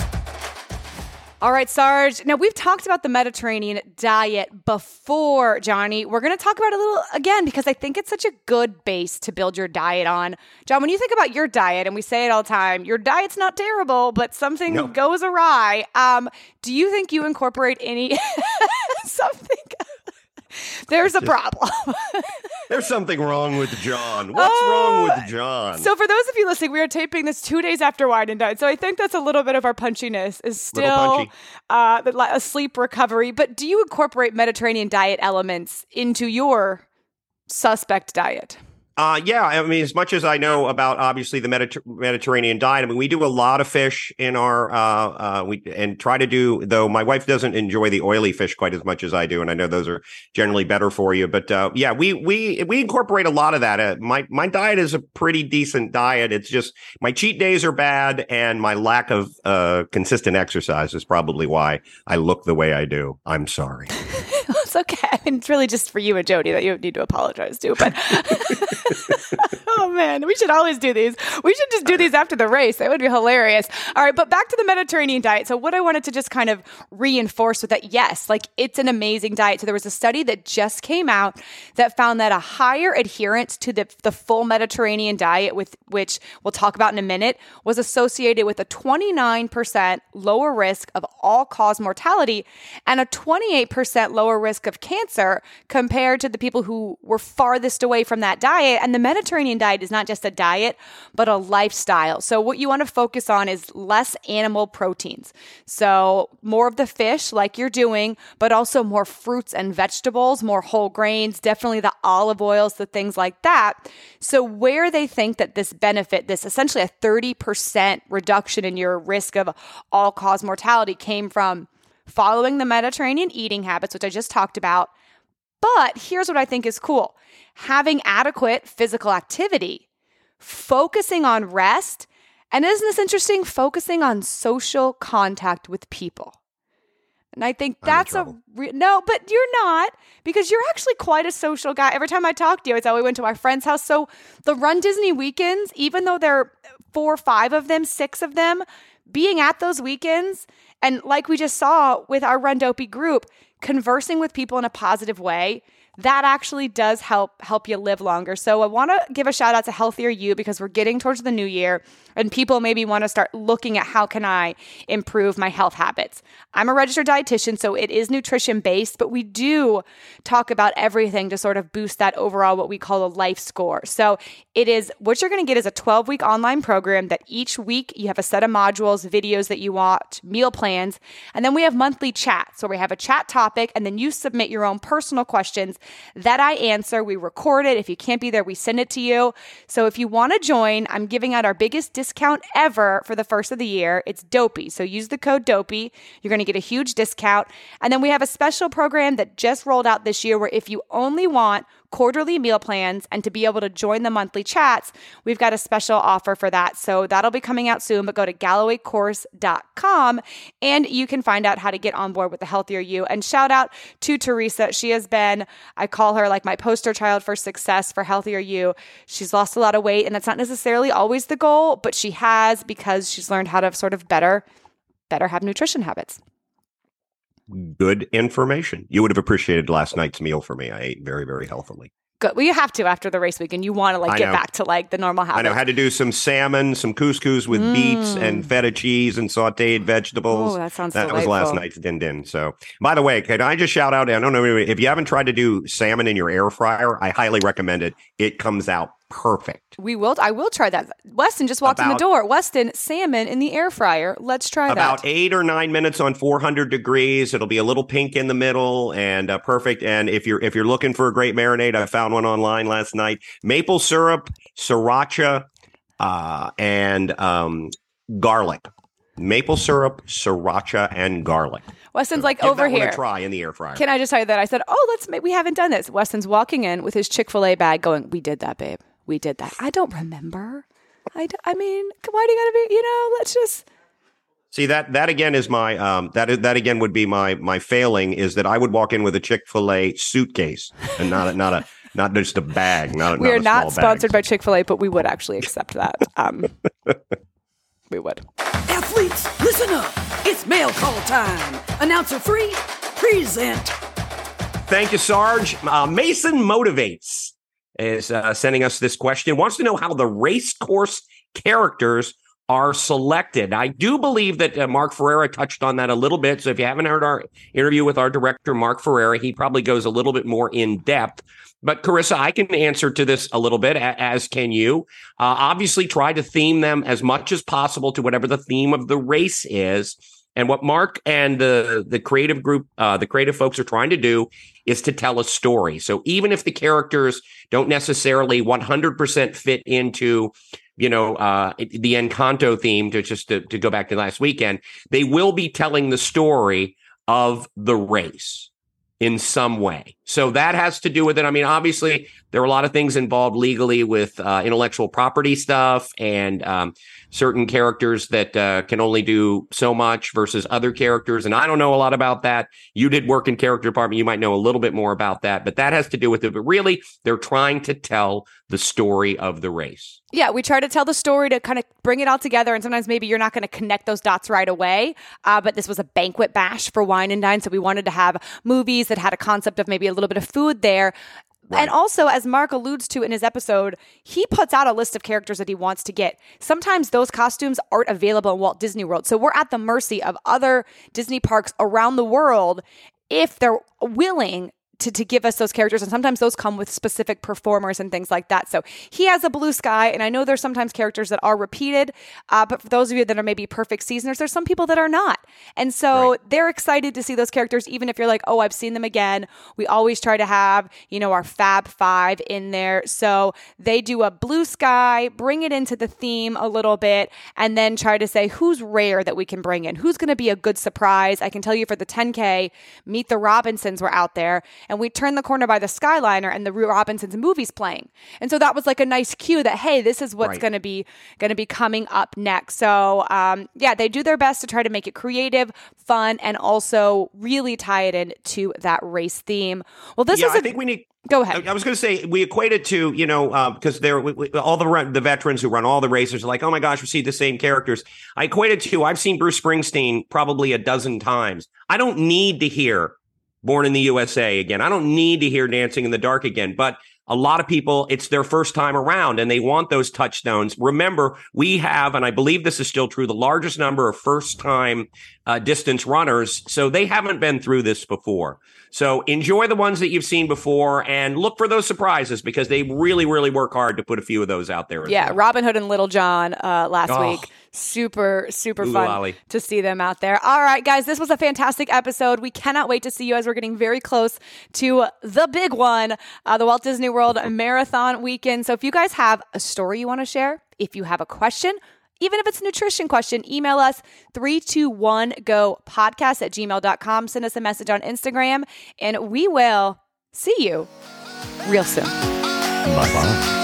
All right, Sarge. Now, we've talked about the Mediterranean diet before, Johnny. We're going to talk about it a little again because I think it's such a good base to build your diet on. John, when you think about your diet, and we say it all the time, your diet's not terrible, but something No. goes awry. Um, do you think you incorporate any something? There's a problem. There's something wrong with John. What's wrong with John? So, for those of you listening, we are taping this two days after wine and dine. So, I think that's a little bit of our punchiness is still uh, a sleep recovery. But do you incorporate Mediterranean diet elements into your suspect diet? Uh, yeah, I mean, as much as I know about obviously the Mediter- Mediterranean diet, I mean, we do a lot of fish in our, uh, uh, we and try to do. Though my wife doesn't enjoy the oily fish quite as much as I do, and I know those are generally better for you. But uh, yeah, we we we incorporate a lot of that. Uh, my my diet is a pretty decent diet. It's just my cheat days are bad, and my lack of uh, consistent exercise is probably why I look the way I do. I'm sorry. it's okay. I mean, it's really just for you and Jody that you need to apologize to. But oh man, we should always do these. We should just do these after the race. That would be hilarious. All right, but back to the Mediterranean diet. So, what I wanted to just kind of reinforce with that, yes, like it's an amazing diet. So, there was a study that just came out that found that a higher adherence to the the full Mediterranean diet, with which we'll talk about in a minute, was associated with a 29% lower risk of all cause mortality and a 28% lower risk of cancer compared to the people who were farthest away from that diet. And the Mediterranean diet is not just a diet, but a lifestyle. So, what you want to focus on is less animal proteins. So, more of the fish, like you're doing, but also more fruits and vegetables, more whole grains, definitely the olive oils, the things like that. So, where they think that this benefit, this essentially a 30% reduction in your risk of all cause mortality came from following the Mediterranean eating habits, which I just talked about. But here's what I think is cool having adequate physical activity, focusing on rest, and isn't this interesting? Focusing on social contact with people. And I think that's a re- no, but you're not because you're actually quite a social guy. Every time I talk to you, it's how we went to our friend's house. So the Run Disney weekends, even though there are four or five of them, six of them, being at those weekends and like we just saw with our Run Dopey group, conversing with people in a positive way, that actually does help help you live longer. So I want to give a shout out to Healthier You because we're getting towards the new year and people maybe want to start looking at how can I improve my health habits. I'm a registered dietitian so it is nutrition based, but we do talk about everything to sort of boost that overall what we call a life score. So it is what you're going to get is a 12 week online program that each week you have a set of modules, videos that you watch, meal plans, and then we have monthly chats where we have a chat topic and then you submit your own personal questions that I answer. We record it. If you can't be there, we send it to you. So if you want to join, I'm giving out our biggest discount ever for the first of the year. It's Dopey. So use the code Dopey. You're going to get a huge discount. And then we have a special program that just rolled out this year where if you only want quarterly meal plans and to be able to join the monthly chats, we've got a special offer for that. So that'll be coming out soon, but go to gallowaycourse.com and you can find out how to get on board with the healthier you. And shout out to Teresa. She has been, I call her like my poster child for success for healthier you. She's lost a lot of weight and that's not necessarily always the goal, but she has because she's learned how to sort of better better have nutrition habits. Good information. You would have appreciated last night's meal for me. I ate very, very healthily. Good. Well, you have to after the race weekend. You want to like I get know. back to like the normal habits. I know. Had to do some salmon, some couscous with beets and feta cheese and sautéed vegetables. Mm. Oh, that sounds That was last night's din din. So, by the way, can I just shout out? I don't know if you haven't tried to do salmon in your air fryer. I highly recommend it. It comes out perfect. We will. I will try that. Weston just walked in the door. Weston, salmon in the air fryer. Let's try that. About that. eight or nine minutes on 400 degrees. It'll be a little pink in the middle and uh, perfect. And if you're if you're looking for a great marinade, I found one online last night. Maple syrup, sriracha, uh, and um, garlic. Maple syrup, sriracha, and garlic. Weston's like over here. try in the air fryer. Can I just tell you that I said, "Oh, let's make." We haven't done this. Weston's walking in with his Chick Fil A bag, going, "We did that, babe. We did that." I don't remember. I, d- I mean, why do you gotta be? You know, let's just. See that that again is my um that is that again would be my my failing is that I would walk in with a Chick Fil A suitcase and not a not a not just a bag. Not, We not are a not sponsored bag. by Chick Fil A, but we would actually accept that. Um, we would. Athletes, listen up. It's mail call time. Announcer three, present. Thank you, Sarge. Uh, Mason motivates is uh, sending us this question. Wants to know how the race course characters are selected. I do believe that uh, Mark Ferreira touched on that a little bit. So if you haven't heard our interview with our director, Mark Ferreira, he probably goes a little bit more in depth. But Carissa, I can answer to this a little bit, as can you. Uh, obviously, try to theme them as much as possible to whatever the theme of the race is. And what Mark and the the creative group, uh, the creative folks are trying to do is to tell a story. So even if the characters don't necessarily 100% fit into, you know, uh, the Encanto theme, to just to, to go back to last weekend, they will be telling the story of the race in some way. So that has to do with it. I mean, obviously, there are a lot of things involved legally with uh, intellectual property stuff and um, certain characters that uh, can only do so much versus other characters. And I don't know a lot about that. You did work in character department. You might know a little bit more about that, but that has to do with it. But really, they're trying to tell the story of the race. Yeah, we try to tell the story to kind of bring it all together, and sometimes maybe you're not going to connect those dots right away. Uh, but this was a banquet bash for Wine and Dine, so we wanted to have movies that had a concept of maybe a little bit of food there. And also, as Mark alludes to in his episode, he puts out a list of characters that he wants to get. Sometimes those costumes aren't available in Walt Disney World. So we're at the mercy of other Disney parks around the world if they're willing to, to give us those characters. And sometimes those come with specific performers and things like that. So he has a blue sky. And I know there's sometimes characters that are repeated. Uh, but for those of you that are maybe perfect seasoners, there's some people that are not. And so they're excited to see those characters, even if you're like, oh, I've seen them again. We always try to have, you know, our Fab Five in there. So they do a blue sky, bring it into the theme a little bit, and then try to say who's rare that we can bring in, who's going to be a good surprise. I can tell you for the 10K, Meet the Robinsons were out there, and we turned the corner by the Skyliner, and the Rue Robinsons movie's playing, and so that was like a nice cue that hey, this is what's Right. going to be going to be coming up next. So um, yeah, they do their best to try to make it creative, fun, and also really tie it in to that race theme. Well, this yeah, is a I think we need. go ahead. I, was going to say we equate it to you know because we, we- all the run, the veterans who run all the races are like oh my gosh we see the same characters. I equate it to I've seen Bruce Springsteen probably a dozen times. I don't need to hear Born in the USA again. I don't need to hear Dancing in the Dark again, but. A lot of people, it's their first time around and they want those touchstones. Remember, we have, and I believe this is still true, the largest number of first time uh, distance runners. So they haven't been through this before. So enjoy the ones that you've seen before and look for those surprises because they really, really work hard to put a few of those out there. Yeah, well. Robin Hood and Little John uh, last Oh. week. Super, super Ooh, fun lolly. to see them out there. All right, guys, this was a fantastic episode. We cannot wait to see you as we're getting very close to the big one, uh, the Walt Disney World Marathon Weekend. So if you guys have a story you want to share, if you have a question, even if it's a nutrition question, email us 321go podcast at gmail.com. Send us a message on Instagram, and we will see you real soon. Bye bye.